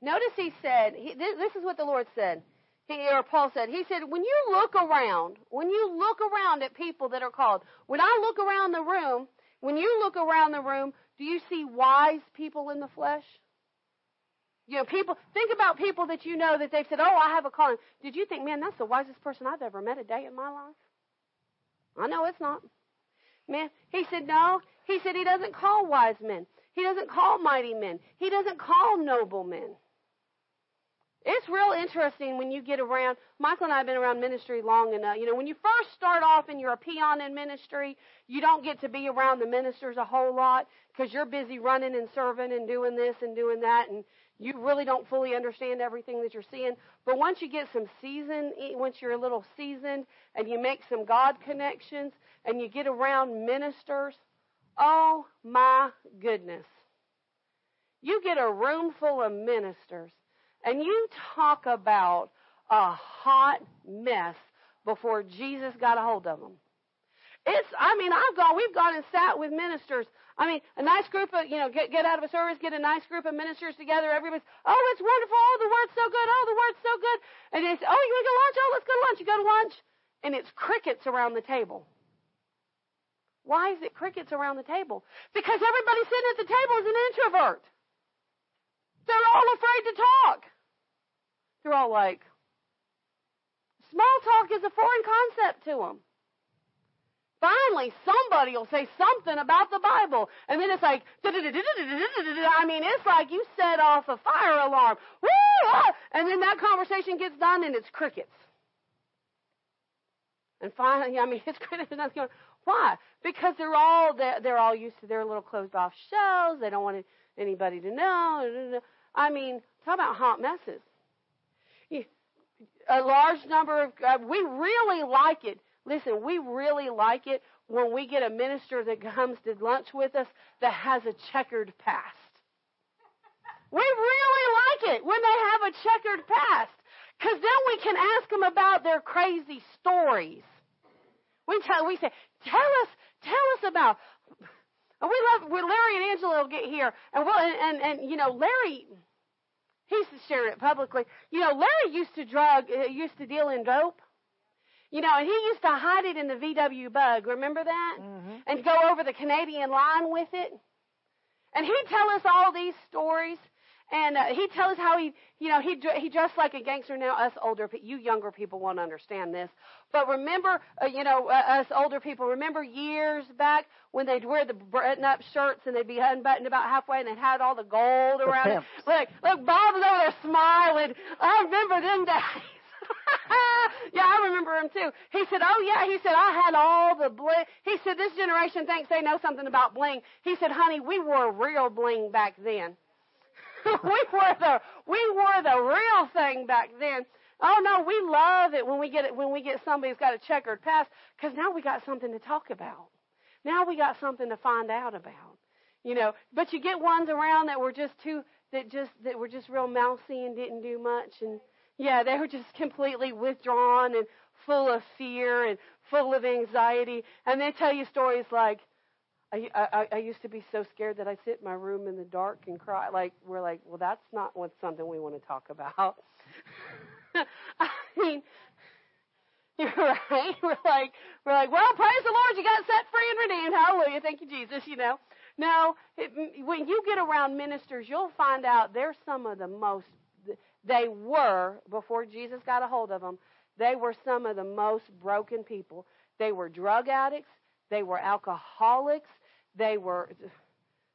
Notice he said, he, this, this is what the Lord said. He, or Paul said, he said, when you look around, when you look around at people that are called, when I look around the room, when you look around the room, do you see wise people in the flesh? You know, people, think about people that you know that they've said, Oh, I have a calling. Did you think, man, that's the wisest person I've ever met a day in my life? I know it's not. Man, he said, No. He said he doesn't call wise men. He doesn't call mighty men. He doesn't call noble men. It's real interesting when you get around. Michael and I have been around ministry long enough. You know, when you first start off and you're a peon in ministry, you don't get to be around the ministers a whole lot because you're busy running and serving and doing this and doing that, and you really don't fully understand everything that you're seeing. But once you get some seasoned, once you're a little seasoned and you make some God connections and you get around ministers, oh my goodness. You get a room full of ministers and you talk about a hot mess before Jesus got a hold of them. It's, I mean, I've gone, we've gone and sat with ministers. I mean, a nice group of, you know, get, get out of a service, get a nice group of ministers together. Everybody's, oh, it's wonderful. Oh, the word's so good. Oh, the word's so good. And they say, oh, you want to go lunch? Oh, let's go to lunch. You go to lunch. And it's crickets around the table. Why is it crickets around the table? Because everybody sitting at the table is an introvert. They're all afraid to talk. They're all like, small talk is a foreign concept to them. Finally, somebody will say something about the Bible. And then it's like, I mean, it's like you set off a fire alarm. And then that conversation gets done and it's crickets. And finally, I mean, it's crickets. And going, why? Because they're all, they're all used to their little closed off shells. They don't want anybody to know. I mean, talk about hot messes. A large number of, uh, we really like it Listen, we really like it when we get a minister that comes to lunch with us that has a checkered past. We really like it when they have a checkered past. Because then we can ask them about their crazy stories. We tell, we say, tell us, tell us about. We love, when Larry and Angela will get here, and we'll, and, and, and you know, Larry, he's sharing it publicly. You know, Larry used to drug, uh, used to deal in dope. You know, and he used to hide it in the VW bug. Remember that? Mm-hmm. And go over the Canadian line with it. And he'd tell us all these stories. And uh, he'd tell us how he, you know, he he dressed like a gangster. Now us older, you younger people won't understand this. But remember, uh, you know, uh, us older people remember years back when they'd wear the button-up shirts and they'd be unbuttoned about halfway and they'd had all the gold around it. Look, look, Bob's over there smiling. I remember them days. yeah, I remember him too. He said, "Oh yeah," he said, "I had all the bling." He said, "This generation thinks they know something about bling." He said, "Honey, we wore real bling back then. we wore the we wore the real thing back then." Oh no, we love it when we get it when we get somebody who's got a checkered past because now we got something to talk about. Now we got something to find out about. You know, but you get ones around that were just too that just that were just real mousy and didn't do much and yeah, they were just completely withdrawn and full of fear and full of anxiety. And they tell you stories like, I, I, I used to be so scared that I sit in my room in the dark and cry. Like we're like, well, that's not what's something we want to talk about. I mean, you're right. We're like, we're like, well, praise the Lord, you got set free and redeemed. Hallelujah, thank you, Jesus. You know. No, when you get around ministers, you'll find out they're some of the most they were, before Jesus got a hold of them, they were some of the most broken people. They were drug addicts. They were alcoholics. They were,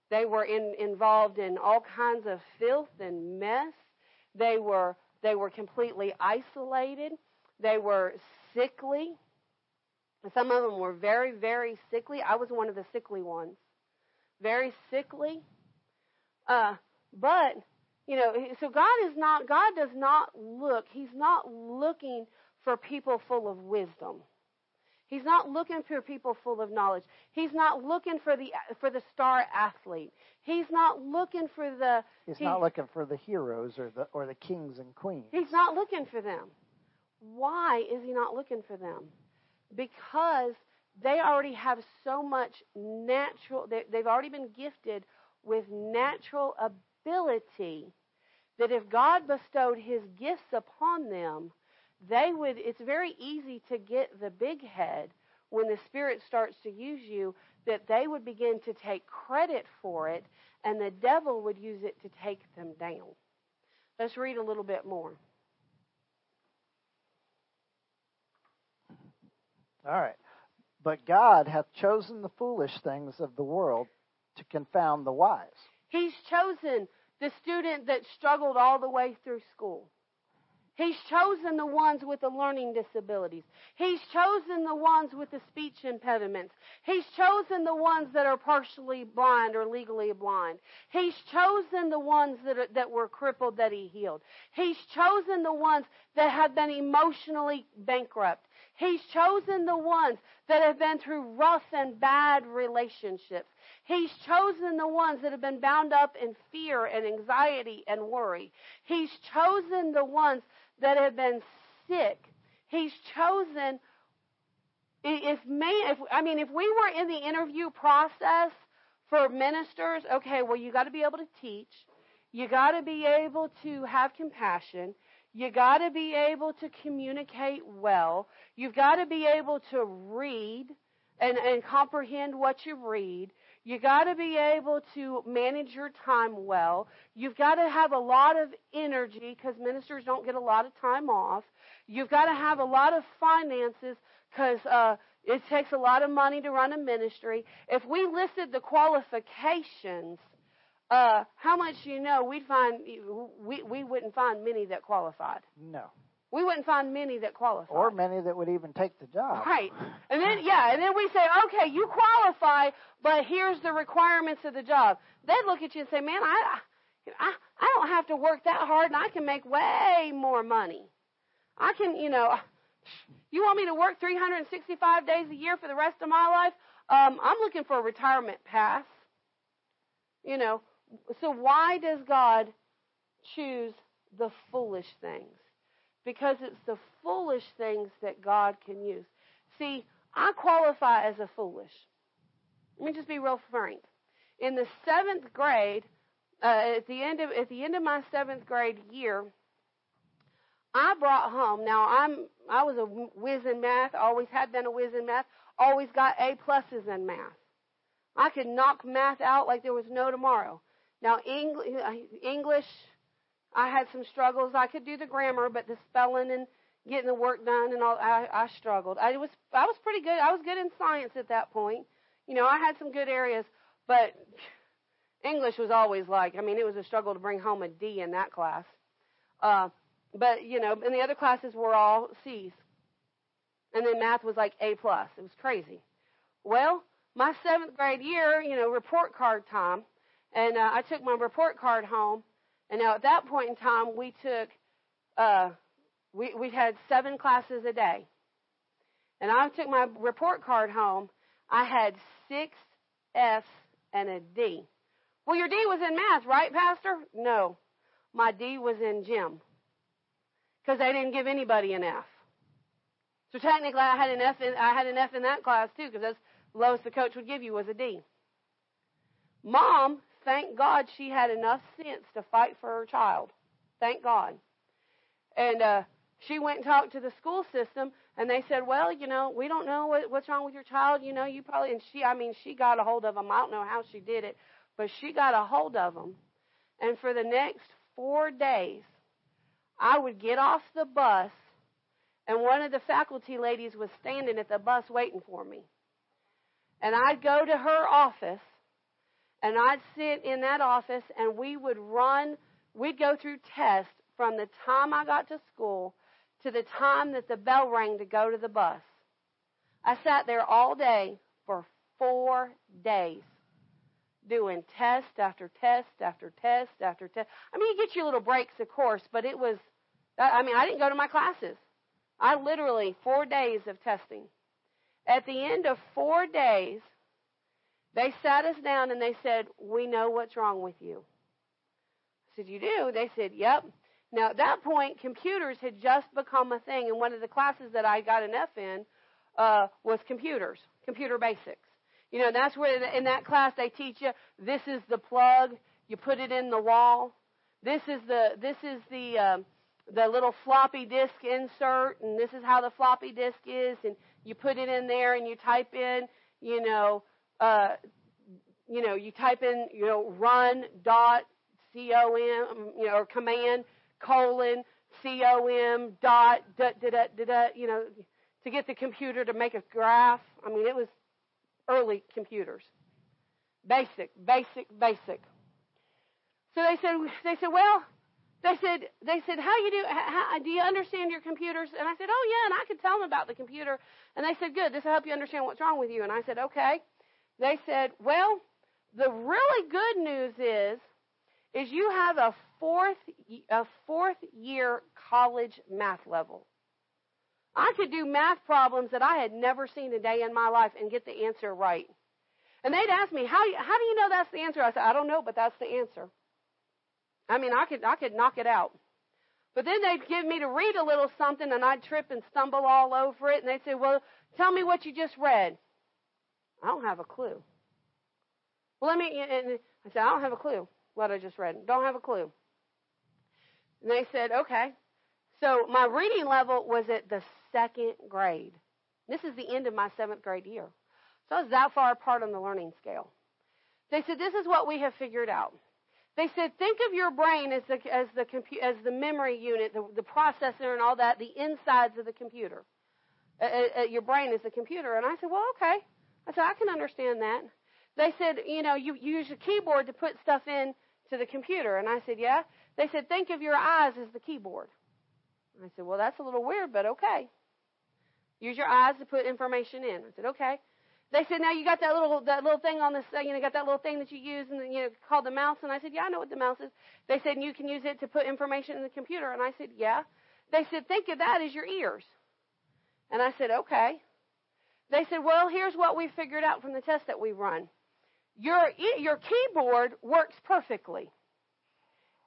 they were in, involved in all kinds of filth and mess. They were, they were completely isolated. They were sickly. Some of them were very, very sickly. I was one of the sickly ones. Very sickly. Uh, but you know, so God is not, God does not look, He's not looking for people full of wisdom. He's not looking for people full of knowledge. He's not looking for the for the star athlete. He's not looking for the He's he, not looking for the heroes or the or the kings and queens. He's not looking for them. Why is he not looking for them? Because they already have so much natural they, they've already been gifted with natural ability that if God bestowed his gifts upon them, they would it's very easy to get the big head when the spirit starts to use you that they would begin to take credit for it and the devil would use it to take them down. Let's read a little bit more. All right. But God hath chosen the foolish things of the world to confound the wise. He's chosen the student that struggled all the way through school. He's chosen the ones with the learning disabilities. He's chosen the ones with the speech impediments. He's chosen the ones that are partially blind or legally blind. He's chosen the ones that, are, that were crippled that he healed. He's chosen the ones that have been emotionally bankrupt. He's chosen the ones that have been through rough and bad relationships. He's chosen the ones that have been bound up in fear and anxiety and worry. He's chosen the ones that have been sick. He's chosen if may if I mean if we were in the interview process for ministers, okay, well you got to be able to teach, you got to be able to have compassion, you got to be able to communicate well, you've got to be able to read and, and comprehend what you read. You got to be able to manage your time well. You've got to have a lot of energy because ministers don't get a lot of time off. You've got to have a lot of finances because uh, it takes a lot of money to run a ministry. If we listed the qualifications, uh, how much you know we'd find we we wouldn't find many that qualified. No. We wouldn't find many that qualify. Or many that would even take the job. Right. And then yeah, and then we say, okay, you qualify, but here's the requirements of the job. They'd look at you and say, man, I I I don't have to work that hard, and I can make way more money. I can, you know, you want me to work 365 days a year for the rest of my life? Um, I'm looking for a retirement pass. You know, so why does God choose the foolish things? Because it's the foolish things that God can use. See, I qualify as a foolish. Let me just be real frank. In the seventh grade, uh, at the end of at the end of my seventh grade year, I brought home. Now I'm I was a whiz in math. Always had been a whiz in math. Always got A pluses in math. I could knock math out like there was no tomorrow. Now English, I had some struggles. I could do the grammar, but the spelling and getting the work done and all, I, I struggled. I was I was pretty good. I was good in science at that point. You know, I had some good areas, but English was always like, I mean, it was a struggle to bring home a D in that class. Uh, but you know, and the other classes were all C's. And then math was like A plus. It was crazy. Well, my seventh grade year, you know, report card time, and uh, I took my report card home. And now at that point in time, we took, uh, we we had seven classes a day. And I took my report card home. I had six F's and a D. Well, your D was in math, right, Pastor? No, my D was in gym because they didn't give anybody an F. So technically, I had an F. In, I had an F in that class too, because that's the lowest the coach would give you was a D. Mom, thank God she had enough sense to fight for her child. Thank God. And uh, she went and talked to the school system, and they said, "Well, you know, we don't know what, what's wrong with your child. You know, you probably." And she, I mean, she got a hold of them. I don't know how she did it, but she got a hold of them. And for the next four days, I would get off the bus, and one of the faculty ladies was standing at the bus waiting for me. And I'd go to her office, and I'd sit in that office, and we would run, we'd go through tests from the time I got to school to the time that the bell rang to go to the bus. I sat there all day for four days doing test after test after test after test. I mean, you get your little breaks, of course, but it was, I mean, I didn't go to my classes. I literally, four days of testing. At the end of four days, they sat us down and they said, We know what's wrong with you. I said, You do? They said, Yep. Now, at that point, computers had just become a thing, and one of the classes that I got an F in uh, was computers, computer basics. You know, that's where in that class they teach you this is the plug, you put it in the wall. This is the this is the um, the little floppy disk insert, and this is how the floppy disk is, and you put it in there and you type in, you know, uh, you know, you type in, you know, run dot com, you know, or command colon com dot da da da da you know, to get the computer to make a graph. I mean, it was early computers. Basic, basic, basic. So they said, they said, well, they said, they said, how you do, how, do you understand your computers? And I said, oh yeah, and I could tell them about the computer. And they said, good, this will help you understand what's wrong with you. And I said, okay. They said, well, the really good news is, is you have a fourth, a fourth year college math level. I could do math problems that I had never seen a day in my life and get the answer right. And they'd ask me, how, how do you know that's the answer? I said, I don't know, but that's the answer. I mean, I could, I could knock it out. But then they'd give me to read a little something and I'd trip and stumble all over it and they'd say, well, tell me what you just read. I don't have a clue. Well, let me, and I said, I don't have a clue what I just read. Don't have a clue. And they said, okay. So my reading level was at the second grade. This is the end of my seventh grade year. So I was that far apart on the learning scale. They said, this is what we have figured out. They said, think of your brain as the, as the, compu- as the memory unit, the, the processor and all that, the insides of the computer. Uh, uh, uh, your brain is the computer. And I said, well, okay. I said, I can understand that. They said, you know, you, you use a keyboard to put stuff in to the computer. And I said, yeah. They said, think of your eyes as the keyboard. I said, well, that's a little weird, but okay. Use your eyes to put information in. I said, okay. They said, now you got that little that little thing on this, uh, you know, got that little thing that you use and you know called the mouse. And I said, yeah, I know what the mouse is. They said, and you can use it to put information in the computer. And I said, yeah. They said, think of that as your ears. And I said, okay. They said, well, here's what we figured out from the test that we run. Your your keyboard works perfectly,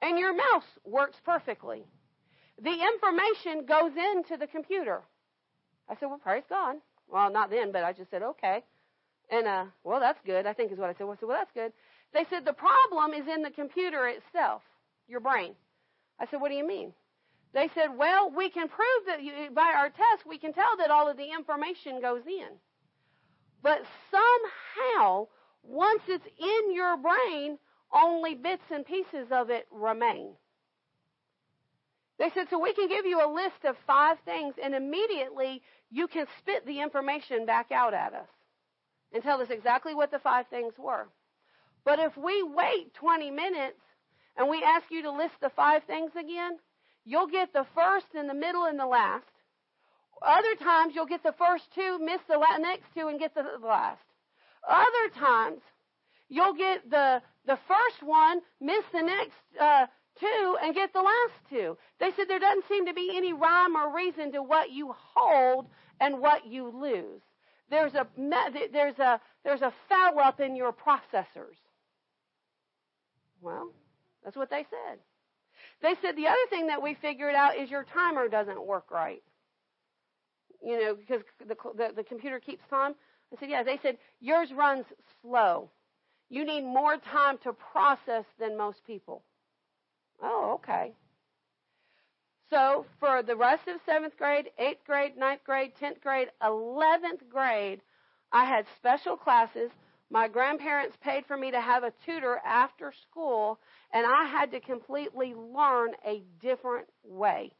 and your mouse works perfectly. The information goes into the computer. I said, well, praise God. Well, not then, but I just said, okay. And, uh, well, that's good, I think is what I said. Well, I said, well, that's good. They said, the problem is in the computer itself, your brain. I said, what do you mean? They said, well, we can prove that you, by our test, we can tell that all of the information goes in. But somehow, once it's in your brain, only bits and pieces of it remain. They said, so we can give you a list of five things, and immediately you can spit the information back out at us and tell us exactly what the five things were. But if we wait 20 minutes and we ask you to list the five things again, you'll get the first and the middle and the last. Other times you'll get the first two, miss the next two, and get the last. Other times you'll get the the first one, miss the next uh, two and get the last two. They said there doesn't seem to be any rhyme or reason to what you hold and what you lose. There's a there's a there's a foul up in your processors. Well, that's what they said. They said the other thing that we figured out is your timer doesn't work right. You know, because the the, the computer keeps time. I said, yeah. They said yours runs slow. You need more time to process than most people. Oh, okay. So for the rest of seventh grade, eighth grade, ninth grade, tenth grade, eleventh grade, I had special classes. My grandparents paid for me to have a tutor after school, and I had to completely learn a different way.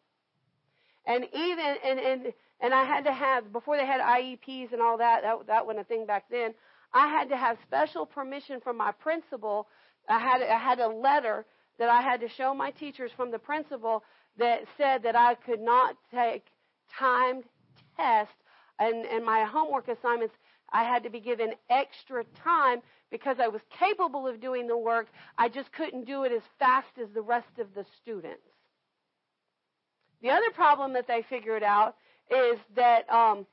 And even and and and I had to have before they had IEPs and all that. That that wasn't a thing back then. I had to have special permission from my principal. I had I had a letter that I had to show my teachers from the principal that said that I could not take timed tests and, and my homework assignments. I had to be given extra time because I was capable of doing the work. I just couldn't do it as fast as the rest of the students. The other problem that they figured out is that um,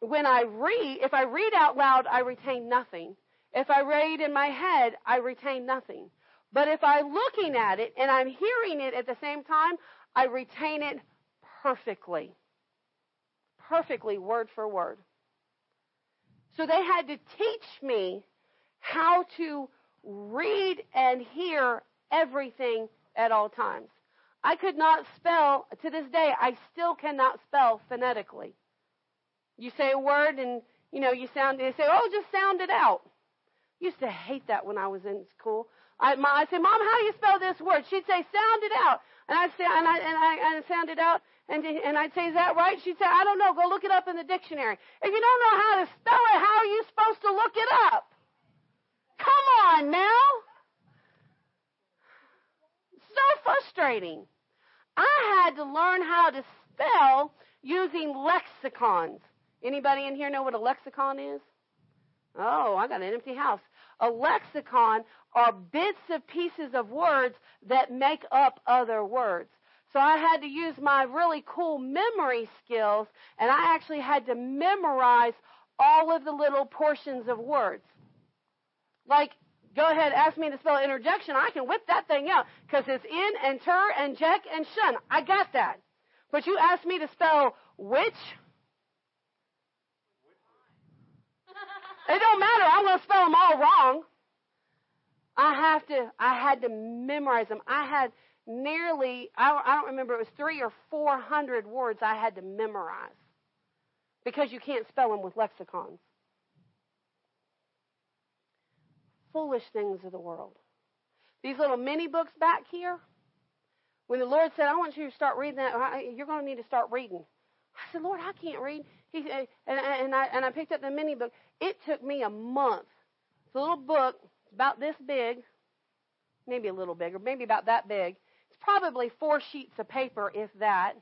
when I read, if I read out loud, I retain nothing. If I read in my head, I retain nothing. But if I'm looking at it and I'm hearing it at the same time, I retain it perfectly. Perfectly, word for word. So they had to teach me how to read and hear everything at all times. I could not spell, to this day, I still cannot spell phonetically. You say a word and, you know, you sound, they say, oh, just sound it out. Used to hate that when I was in school. I, I say, Mom, how do you spell this word? She'd say, sound it out. And I'd say, and I, and I, and I sound it out. And, and I'd say, is that right? She'd say, I don't know. Go look it up in the dictionary. If you don't know how to spell it, how are you supposed to look it up? Come on now. So frustrating. I had to learn how to spell using lexicons. Anybody in here know what a lexicon is? Oh, I got an empty house. A lexicon are bits of pieces of words that make up other words. So I had to use my really cool memory skills and I actually had to memorize all of the little portions of words. Like go ahead, ask me to spell interjection. I can whip that thing out because it's in and ter and jek and shun. I got that. But you ask me to spell which. It don't matter. I'm going to spell them all wrong. I have to. I had to memorize them. I had nearly. I, I don't remember. It was three or four hundred words I had to memorize because you can't spell them with lexicons. Foolish things of the world. These little mini books back here. When the Lord said, "I want you to start reading that," you're going to need to start reading. I said, "Lord, I can't read." He and, and I and I picked up the mini book. It took me a month. It's a little book It's about this big, maybe a little bigger, maybe about that big. It's probably four sheets of paper, if that.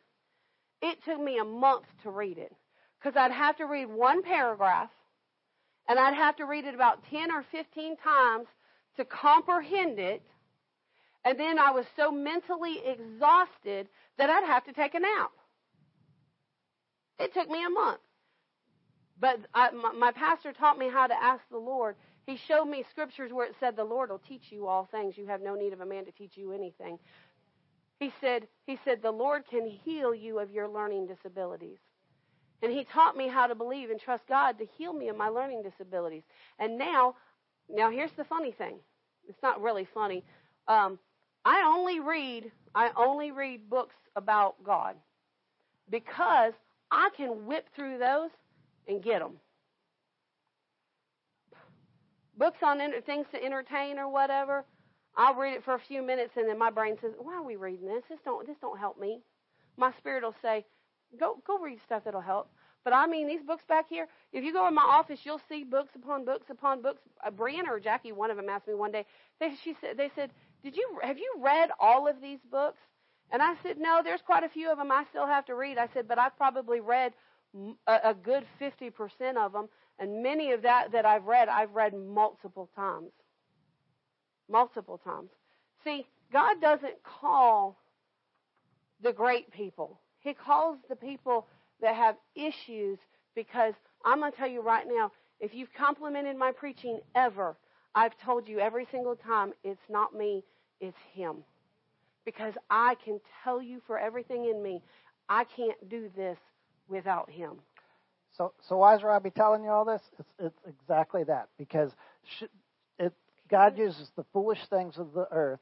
It took me a month to read it because I'd have to read one paragraph and I'd have to read it about 10 or 15 times to comprehend it. And then I was so mentally exhausted that I'd have to take a nap. It took me a month. But I, my, my pastor taught me how to ask the Lord he showed me scriptures where it said, The Lord will teach you all things. You have no need of a man to teach you anything. He said, he said, The Lord can heal you of your learning disabilities. And he taught me how to believe and trust God to heal me of my learning disabilities. And now, now here's the funny thing. It's not really funny. Um, I only read, I only read books about God because I can whip through those and get them books on things to entertain or whatever, I'll read it for a few minutes and then my brain says, "Why are we reading this? This don't this don't help me." My spirit will say, "Go go read stuff that'll help." But I mean, these books back here. If you go in my office, you'll see books upon books upon books. Uh, Brianna or Jackie, one of them asked me one day. They she said they said, "Did you have you read all of these books?" And I said, "No, there's quite a few of them I still have to read." I said, "But I've probably read a, good 50% of them, and many of that that I've read, I've read multiple times. Multiple times. See, God doesn't call the great people. He calls the people that have issues because I'm going to tell you right now, if you've complimented my preaching ever, I've told you every single time, it's not me, it's Him. Because I can tell you for everything in me, I can't do this without Him. So, so why is Robbie telling you all this? It's, it's exactly that because it, God uses the foolish things of the earth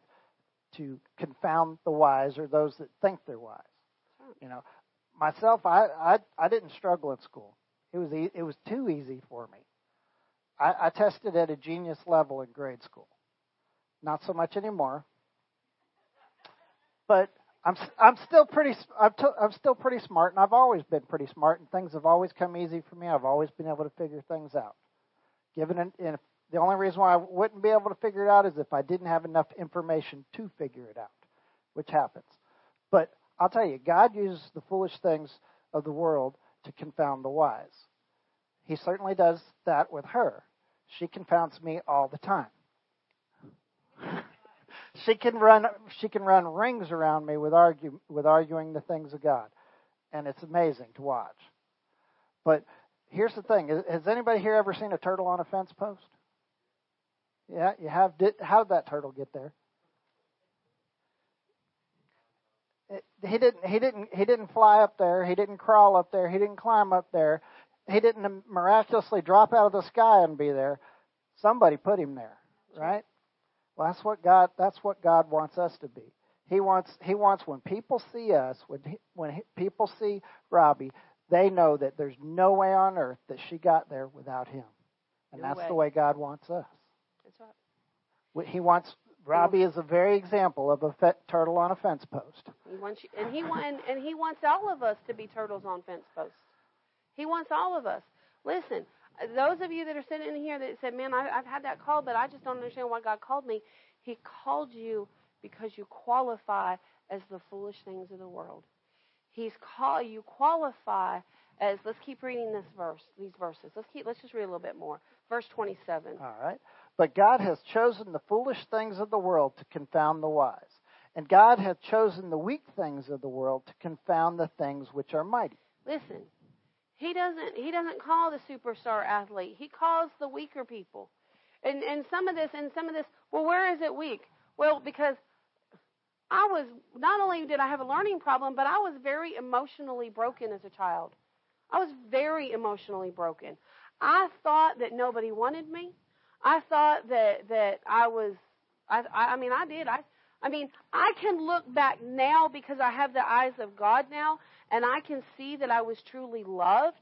to confound the wise or those that think they're wise. You know, myself, I I, I didn't struggle at school. It was e- it was too easy for me. I, I tested at a genius level in grade school. Not so much anymore. But I'm I'm still pretty I'm, t- I'm still pretty smart, and I've always been pretty smart, and things have always come easy for me. I've always been able to figure things out. Given an, and the only reason why I wouldn't be able to figure it out is if I didn't have enough information to figure it out, which happens. But I'll tell you, God uses the foolish things of the world to confound the wise. He certainly does that with her. She confounds me all the time she can run she can run rings around me with argue with arguing the things of God, and it's amazing to watch. But here's the thing: has anybody here ever seen a turtle on a fence post? Yeah, you have. Did, how did that turtle get there? It, he didn't. He didn't. He didn't fly up there. He didn't crawl up there. He didn't climb up there. He didn't miraculously drop out of the sky and be there. Somebody put him there, right? Well, that's what God. That's what God wants us to be. He wants. He wants when people see us, when he, when he, people see Robbie, they know that there's no way on earth that she got there without him, and no that's way. the way God wants us. That's right. He wants Robbie is a very example of a fe- turtle on a fence post. He wants you, and he and, and he wants all of us to be turtles on fence posts. He wants all of us. Listen, those of you that are sitting in here that said, "Man, I, I've had that call, but I just don't understand why God called me." He called you because you qualify as the foolish things of the world. He's call you qualify as. Let's keep reading this verse, these verses. Let's keep. Let's just read a little bit more. Verse twenty-seven. All right. But God has chosen the foolish things of the world to confound the wise, and God hath chosen the weak things of the world to confound the things which are mighty. Listen, he doesn't he doesn't call the superstar athlete. He calls the weaker people. and and some of this and some of this. Well, where is it weak? Well, because I was not only did I have a learning problem, but I was very emotionally broken as a child. I was very emotionally broken. I thought that nobody wanted me. I thought that that I was. I I mean I did. I I mean I can look back now because I have the eyes of God now, and I can see that I was truly loved.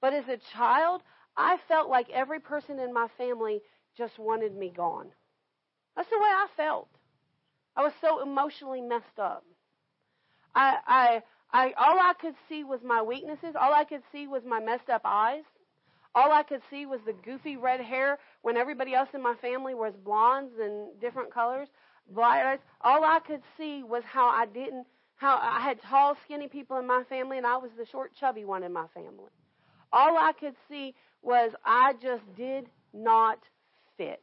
But as a child, I felt like every person in my family just wanted me gone. That's the way I felt. I was so emotionally messed up. I, I, I, all I could see was my weaknesses. All I could see was my messed up eyes. All I could see was the goofy red hair when everybody else in my family was blondes and different colors, All I could see was how I didn't, how I had tall, skinny people in my family and I was the short, chubby one in my family. All I could see was I just did not fit.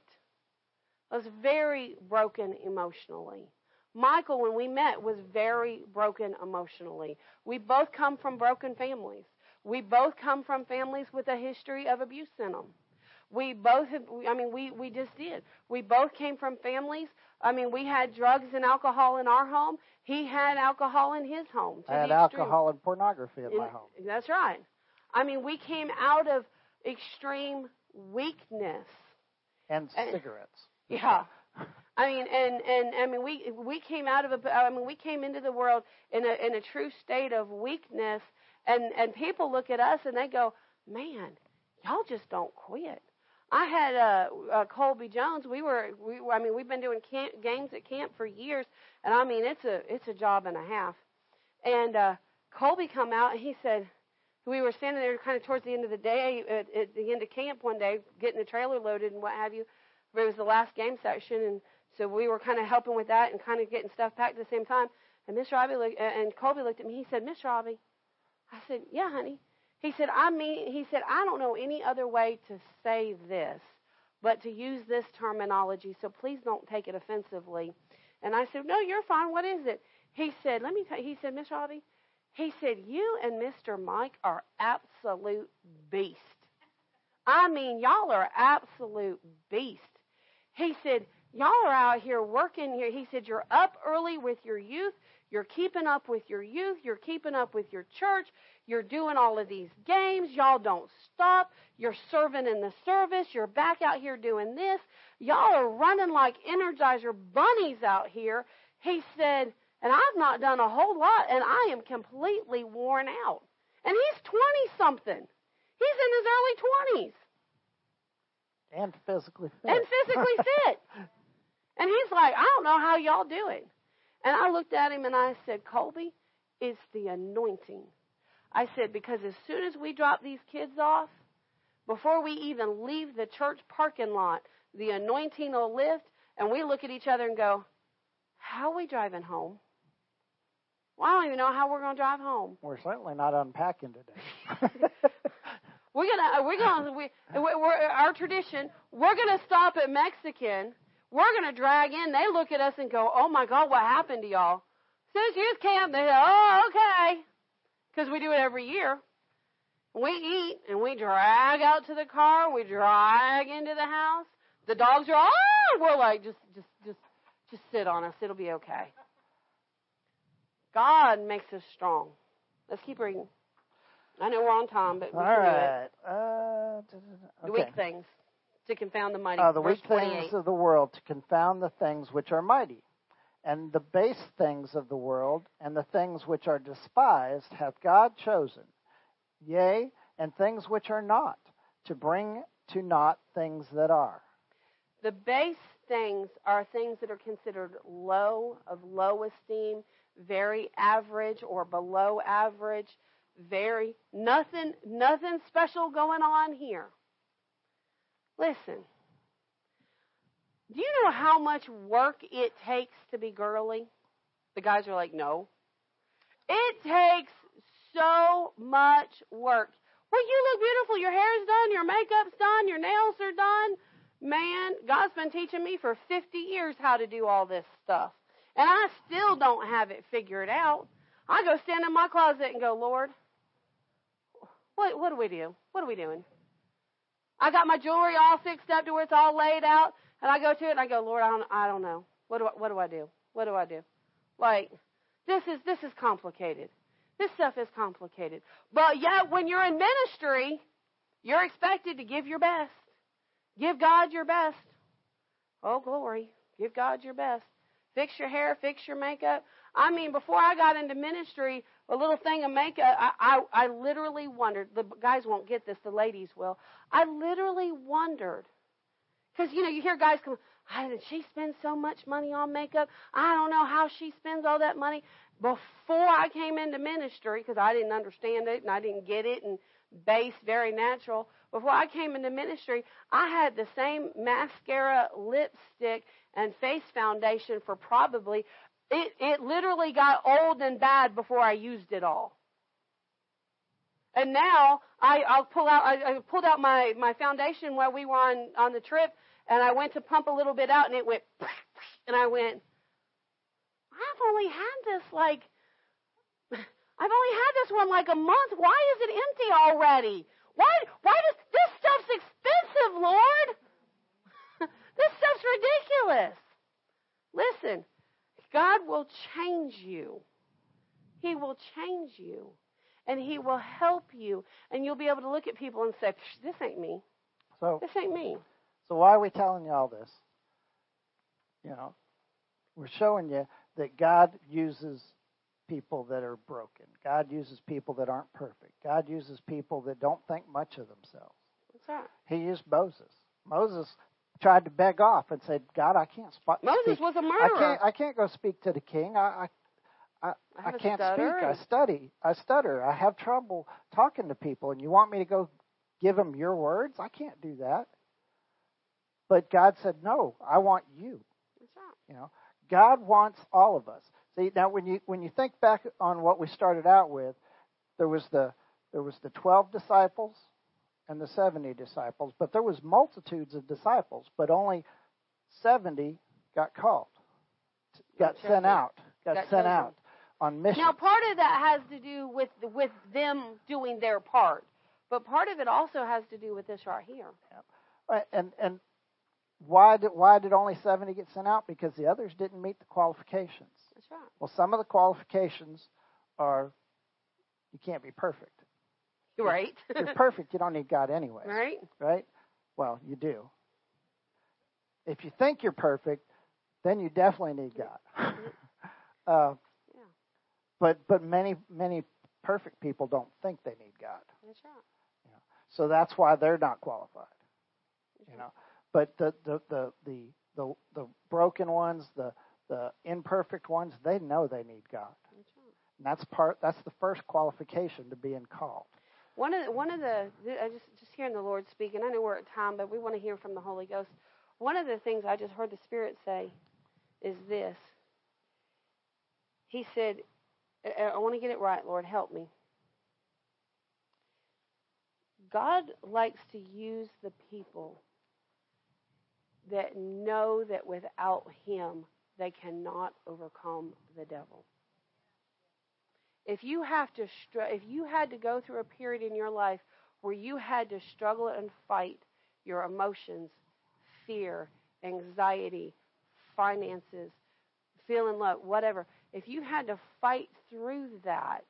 I was very broken emotionally. Michael, when we met, was very broken emotionally. We both come from broken families. We both come from families with a history of abuse in them. We both have, I mean, we, we just did. We both came from families. I mean, we had drugs and alcohol in our home. He had alcohol in his home. I had alcohol and pornography in, in my home. That's right. I mean, we came out of extreme weakness. And cigarettes. Yeah. I mean, and and I mean, we we came out of a. I mean, we came into the world in a in a true state of weakness, and and people look at us and they go, "Man, y'all just don't quit." I had uh, uh Colby Jones. We were we I mean, we've been doing camp, games at camp for years, and I mean, it's a it's a job and a half. And uh Colby come out and he said, we were standing there kind of towards the end of the day at, at the end of camp one day, getting the trailer loaded and what have you it was the last game section, and so we were kind of helping with that and kind of getting stuff packed at the same time. And Miss Robbie looked, and Colby looked at me. He said, "Miss Robbie," I said, "Yeah, honey." He said, "I mean," he said, "I don't know any other way to say this, but to use this terminology. So please don't take it offensively." And I said, "No, you're fine. What is it?" He said, "Let me." Tell you. He said, "Miss Robbie," he said, "You and Mr. Mike are absolute beasts. I mean, y'all are absolute beasts." He said, Y'all are out here working here. He said, You're up early with your youth. You're keeping up with your youth. You're keeping up with your church. You're doing all of these games. Y'all don't stop. You're serving in the service. You're back out here doing this. Y'all are running like Energizer bunnies out here. He said, and I've not done a whole lot, and I am completely worn out. And he's 20 something. He's in his early 20s. And physically fit. And physically fit. and he's like, I don't know how y'all do it. And I looked at him and I said, Colby, it's the anointing. I said, because as soon as we drop these kids off, before we even leave the church parking lot, the anointing will lift, and we look at each other and go, How are we driving home? Well, I don't even know how we're going to drive home. We're certainly not unpacking today. We're gonna we're gonna we we're, our tradition. We're gonna stop at Mexican. We're gonna drag in. They look at us and go, "Oh my God, what happened to y'all?" Since youth camp, they say, "Oh, okay," because we do it every year. We eat and we drag out to the car. We drag into the house. The dogs are oh, we're like just just just just sit on us. It'll be okay. God makes us strong. Let's keep reading. I know we're on time, but we All can right. do it. Uh, The weak things to confound the mighty. Uh, the Verse weak things of the world to confound the things which are mighty. And the base things of the world and the things which are despised hath God chosen, yea, and things which are not, to bring to naught things that are. The base things are things that are considered low, of low esteem, very average or below average, very nothing nothing special going on here. Listen. Do you know how much work it takes to be girly? The guys are like, "No." It takes so much work. Well, you look beautiful. Your hair's done, your makeup's done, your nails are done. Man, God's been teaching me for 50 years how to do all this stuff. And I still don't have it figured out. I go stand in my closet and go, Lord, what what do we do? What are we doing? I got my jewelry all fixed up to where it's all laid out, and I go to it and I go, Lord, I don't, I don't know. What do I, what do I do? What do I do? Like, this is this is complicated. This stuff is complicated. But yet, when you're in ministry, you're expected to give your best. Give God your best. Oh, glory. Give God your best. Fix your hair, fix your makeup. I mean, before I got into ministry, a little thing of makeup, I, I, I literally wondered. The guys won't get this, the ladies will. I literally wondered. Because, you know, you hear guys come, did she spend so much money on makeup? I don't know how she spends all that money. Before I came into ministry, because I didn't understand it and I didn't get it, and base very natural. Before I came into ministry, I had the same mascara, lipstick, and face foundation for probably it, it literally got old and bad before I used it all. And now I, I'll pull out. I, I pulled out my my foundation while we were on on the trip, and I went to pump a little bit out, and it went, and I went. I've only had this like, I've only had this one like a month. Why is it empty already? Why? Why does this stuff's expensive, Lord? this stuff's ridiculous. Listen, God will change you. He will change you. And He will help you. And you'll be able to look at people and say, This ain't me. So this ain't me. So why are we telling you all this? You know, we're showing you that God uses people that are broken. God uses people that aren't perfect. God uses people that don't think much of themselves. That's right. He used Moses. Moses tried to beg off and said, "God, I can't spot." Moses was a I murderer. can't. I can't go speak to the king. I. I I, I, I can't stutter speak. I study. I stutter. I have trouble talking to people, and you want me to go give them your words? I can't do that. But God said, "No, I want you." You know, God wants all of us. See, now when you when you think back on what we started out with, there was the there was the twelve disciples and the seventy disciples, but there was multitudes of disciples, but only seventy got called, got sent out, got, Got sent chosen. out on mission. Now, part of that has to do with with them doing their part, but part of it also has to do with this right here. Right, and and why did why did only seventy get sent out? Because the others didn't meet the qualifications. That's right. Well, some of the qualifications are you can't be perfect. Right. If you're perfect, you don't need God anyway. right. Right? Well, you do. If you think you're perfect, then you definitely need God. uh, Yeah. But but many many perfect people don't think they need God. That's right. So that's why they're not qualified. You know. But the the the the the, the broken ones, the the imperfect ones, they know they need God. That's right. And that's part that's the first qualification to being called. One of the, one of the I just just hearing the Lord speaking. I know we're at time, but we want to hear from the Holy Ghost. One of the things I just heard the Spirit say is this. He said, I, I want to get it right, Lord, help me. God likes to use the people that know that without Him they cannot overcome the devil. If you have to, str- if you had to go through a period in your life where you had to struggle and fight your emotions, fear, anxiety, finances, feeling low, whatever, if you had to fight through that,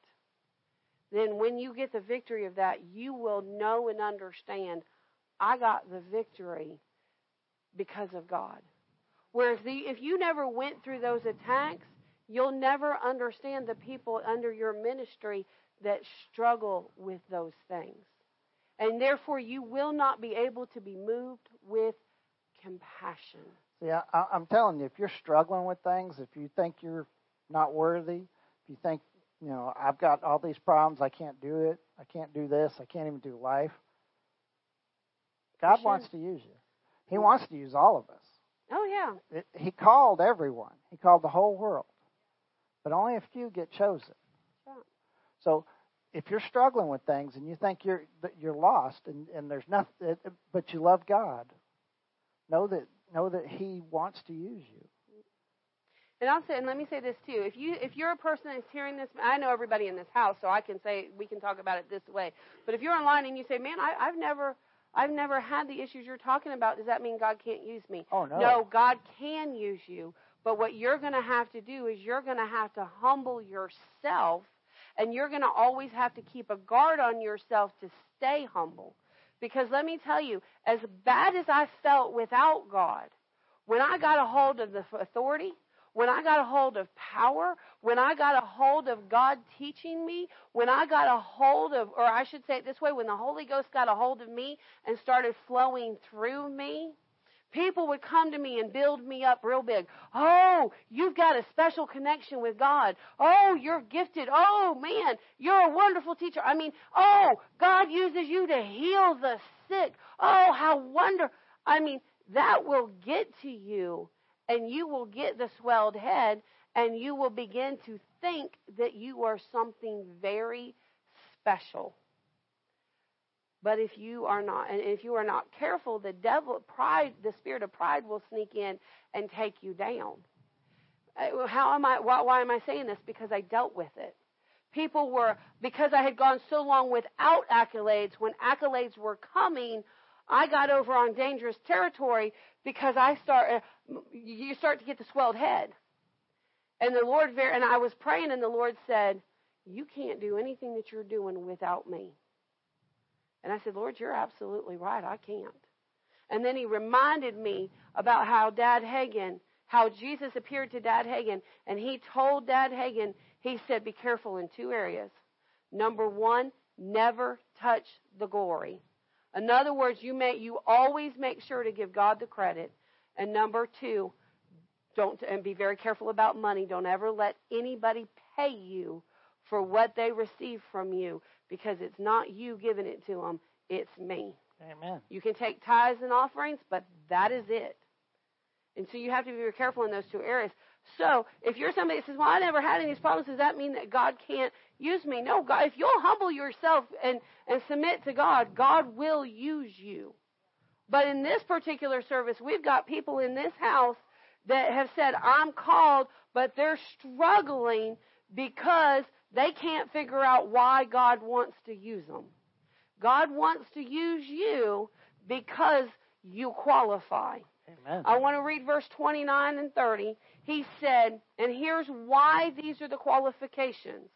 then when you get the victory of that, you will know and understand I got the victory because of God. Whereas the, if you never went through those attacks, you'll never understand the people under your ministry that struggle with those things. And therefore, you will not be able to be moved with compassion. See, I, I'm telling you, if you're struggling with things, if you think you're not worthy, if you think, you know, I've got all these problems, I can't do it, I can't do this, I can't even do life, God should. wants to use you. He wants to use all of us. Oh, yeah. It, he called everyone, He called the whole world, but only a few get chosen. Right. So, if you're struggling with things and you think you're you're lost and, and there's nothing, but you love God, know that know that He wants to use you. And I'll say, and let me say this too: if you if you're a person that's hearing this, I know everybody in this house, so I can say we can talk about it this way. But if you're online and you say, "Man, I, I've never, I've never had the issues you're talking about. Does that mean God can't use me? Oh, no. No, God can use you. But what you're going to have to do is you're going to have to humble yourself and you're going to always have to keep a guard on yourself to stay humble. Because let me tell you, as bad as I felt without God, when I got a hold of the authority, when I got a hold of power, when I got a hold of God teaching me, when I got a hold of, or I should say it this way, when the Holy Ghost got a hold of me and started flowing through me, people would come to me and build me up real big. Oh, you've got a special connection with God. Oh, you're gifted. Oh, man, you're a wonderful teacher. I mean, oh, God uses you to heal the sick. Oh, how wonderful. I mean, that will get to you and you will get the swelled head and you will begin to think that you are something very special. But if you are not, and if you are not careful, the devil, pride, the spirit of pride will sneak in and take you down. Uh, how am I, why, why am I saying this? Because I dealt with it. People were, because I had gone so long without accolades, when accolades were coming, I got over on dangerous territory because I start, uh, you start to get the swelled head. And the Lord, and I was praying, and the Lord said, You can't do anything that you're doing without me. And I said, Lord, you're absolutely right. I can't. And then he reminded me about how Dad Hagin, how Jesus appeared to Dad Hagin, and he told Dad Hagin, he said, Be careful in two areas. Number one, never touch the glory. In other words, you may you always make sure to give God the credit. And number two, don't and be very careful about money. Don't ever let anybody pay you for what they receive from you because it's not you giving it to them, it's me. Amen. You can take tithes and offerings, but that is it. And so you have to be very careful in those two areas. So if you're somebody that says, "Well, I never had any problems," does that mean that God can't use me? No, God. If you'll humble yourself and and submit to God, God will use you. But in this particular service, we've got people in this house that have said, "I'm called," but they're struggling because they can't figure out why God wants to use them. God wants to use you because you qualify. Amen. I want to read verse 29 and 30. He said, and here's why these are the qualifications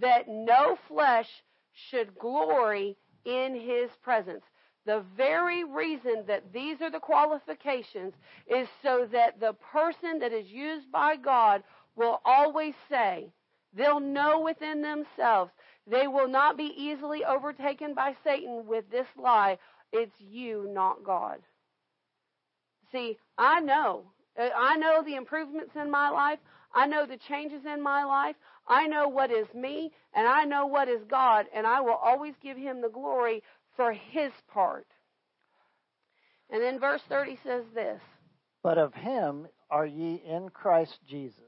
that no flesh should glory in his presence. The very reason that these are the qualifications is so that the person that is used by God will always say, they'll know within themselves, they will not be easily overtaken by Satan with this lie, it's you, not God. See, I know. Uh, I know the improvements in my life. I know the changes in my life. I know what is me, and I know what is God, and I will always give him the glory for his part. And then verse 30 says this But of him are ye in Christ Jesus,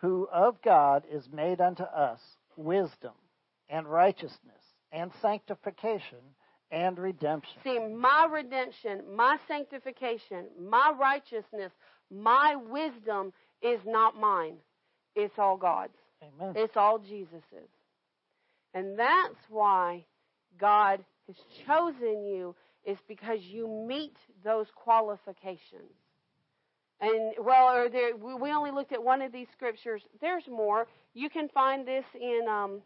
who of God is made unto us wisdom and righteousness and sanctification and redemption. See, my redemption, my sanctification, my righteousness, my wisdom is not mine. It's all God's. Amen. It's all Jesus's. And that's why God has chosen you is because you meet those qualifications. And well, there, we only looked at one of these scriptures. There's more. You can find this in um,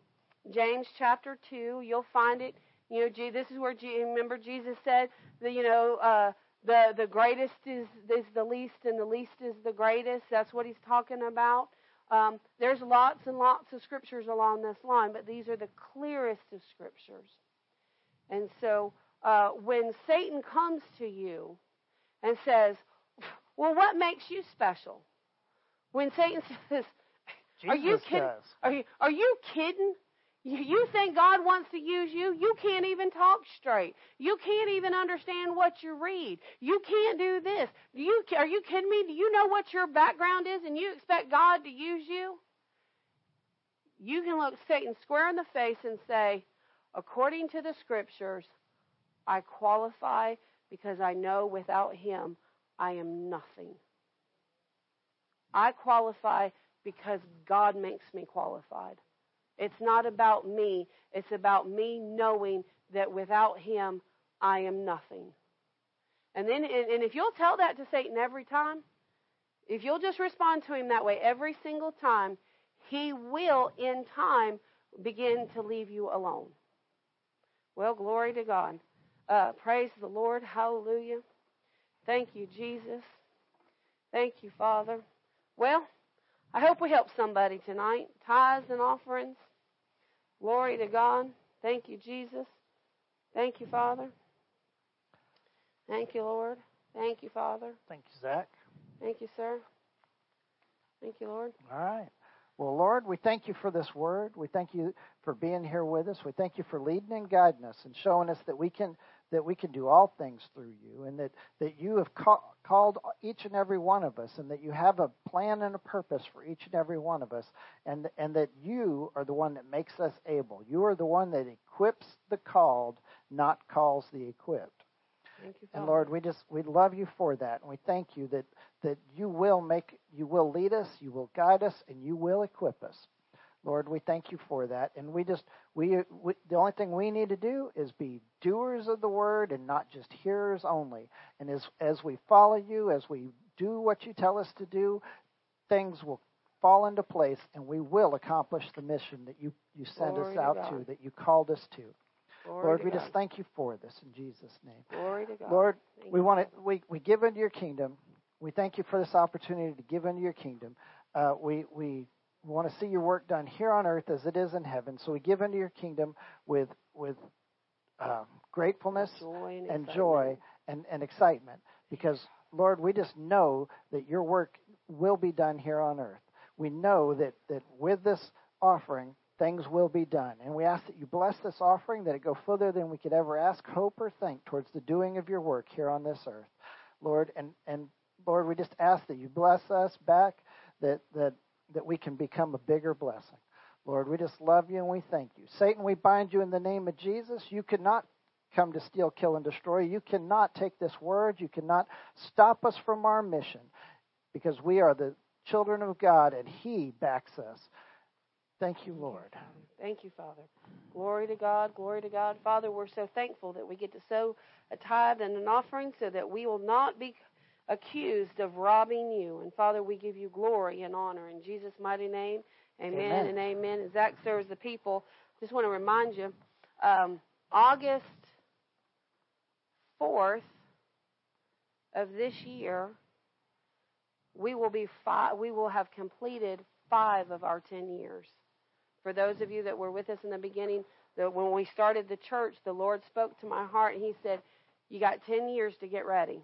James chapter two. You'll find it you know, this is where remember Jesus said that you know uh, the the greatest is is the least, and the least is the greatest. That's what he's talking about. Um, there's lots and lots of scriptures along this line, but these are the clearest of scriptures. And so, uh, when Satan comes to you and says, "Well, what makes you special?" When Satan says, Jesus "Are you kidding? Are you are you kidding? You think God wants to use you? You can't even talk straight. You can't even understand what you read. You can't do this. You, are you kidding me? Do you know what your background is and you expect God to use you? You can look Satan square in the face and say, according to the scriptures, I qualify because I know without him I am nothing. I qualify because God makes me qualified. It's not about me. It's about me knowing that without Him, I am nothing. And then, and if you'll tell that to Satan every time, if you'll just respond to him that way every single time, he will, in time, begin to leave you alone. Well, glory to God. Uh, praise the Lord. Hallelujah. Thank you, Jesus. Thank you, Father. Well, I hope we help somebody tonight. Tithes and offerings. Glory to God. Thank you, Jesus. Thank you, Father. Thank you, Lord. Thank you, Father. Thank you, Zach. Thank you, sir. Thank you, Lord. All right. Well, Lord, we thank you for this word. We thank you for being here with us. We thank you for leading and guiding us and showing us that we can that we can do all things through you and that, that you have call, called each and every one of us and that you have a plan and a purpose for each and every one of us and and that you are the one that makes us able. You are the one that equips the called, not calls the equipped. Thank you, And Lord, we just we love you for that, and we thank you that that you will make you will lead us, you will guide us, and you will equip us. Lord, we thank you for that, and we just we, we the only thing we need to do is be doers of the word and not just hearers only. And as as we follow you, as we do what you tell us to do, things will fall into place, and we will accomplish the mission that you you send Glory us out God. to, that you called us to. Glory Lord, to we God. just thank you for this in Jesus' name. Glory to God. Lord, Thank we want to we, we give into your kingdom. We thank you for this opportunity to give into your kingdom. Uh, we we want to see your work done here on earth as it is in heaven. So we give into your kingdom with with uh, gratefulness Joy and, and joy and, and excitement because Lord, we just know that your work will be done here on earth. We know that, that with this offering, things will be done. And we ask that you bless this offering, that it go further than we could ever ask, hope, or think towards the doing of your work here on this earth. Lord, and, and Lord, we just ask that you bless us back, that, that, that we can become a bigger blessing. Lord, we just love you and we thank you. Satan, we bind you in the name of Jesus. You cannot come to steal, kill, and destroy. You cannot take this word. You cannot stop us from our mission because we are the children of God and He backs us. Thank you, Lord. Thank you, Father. Glory to God. Glory to God. Father, we're so thankful that we get to sow a tithe and an offering so that we will not be accused of robbing you. And Father, we give you glory and honor in Jesus' mighty name. Amen, Amen. and amen. As Zach serves the people, just want to remind you um, August 4th of this year, we will be five, we will have completed five of our 10 years. For those of you that were with us in the beginning, the, when we started the church, the Lord spoke to my heart and He said, You got 10 years to get ready.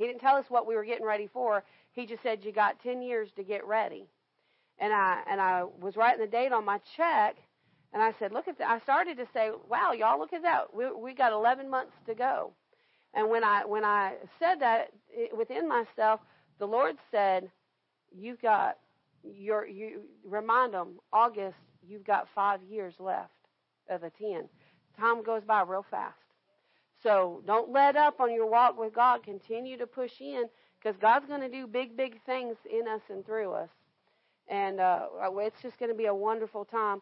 He didn't tell us what we were getting ready for. He just said, You got 10 years to get ready. And I, and I was writing the date on my check, and I said, Look at that. I started to say, Wow, y'all, look at that. We, we got 11 months to go. And when I, when I said that it, within myself, the Lord said, You've got your, you remind them, August, you've got five years left of the 10. Time goes by real fast. So don't let up on your walk with God. Continue to push in because God's going to do big, big things in us and through us. And uh, it's just going to be a wonderful time.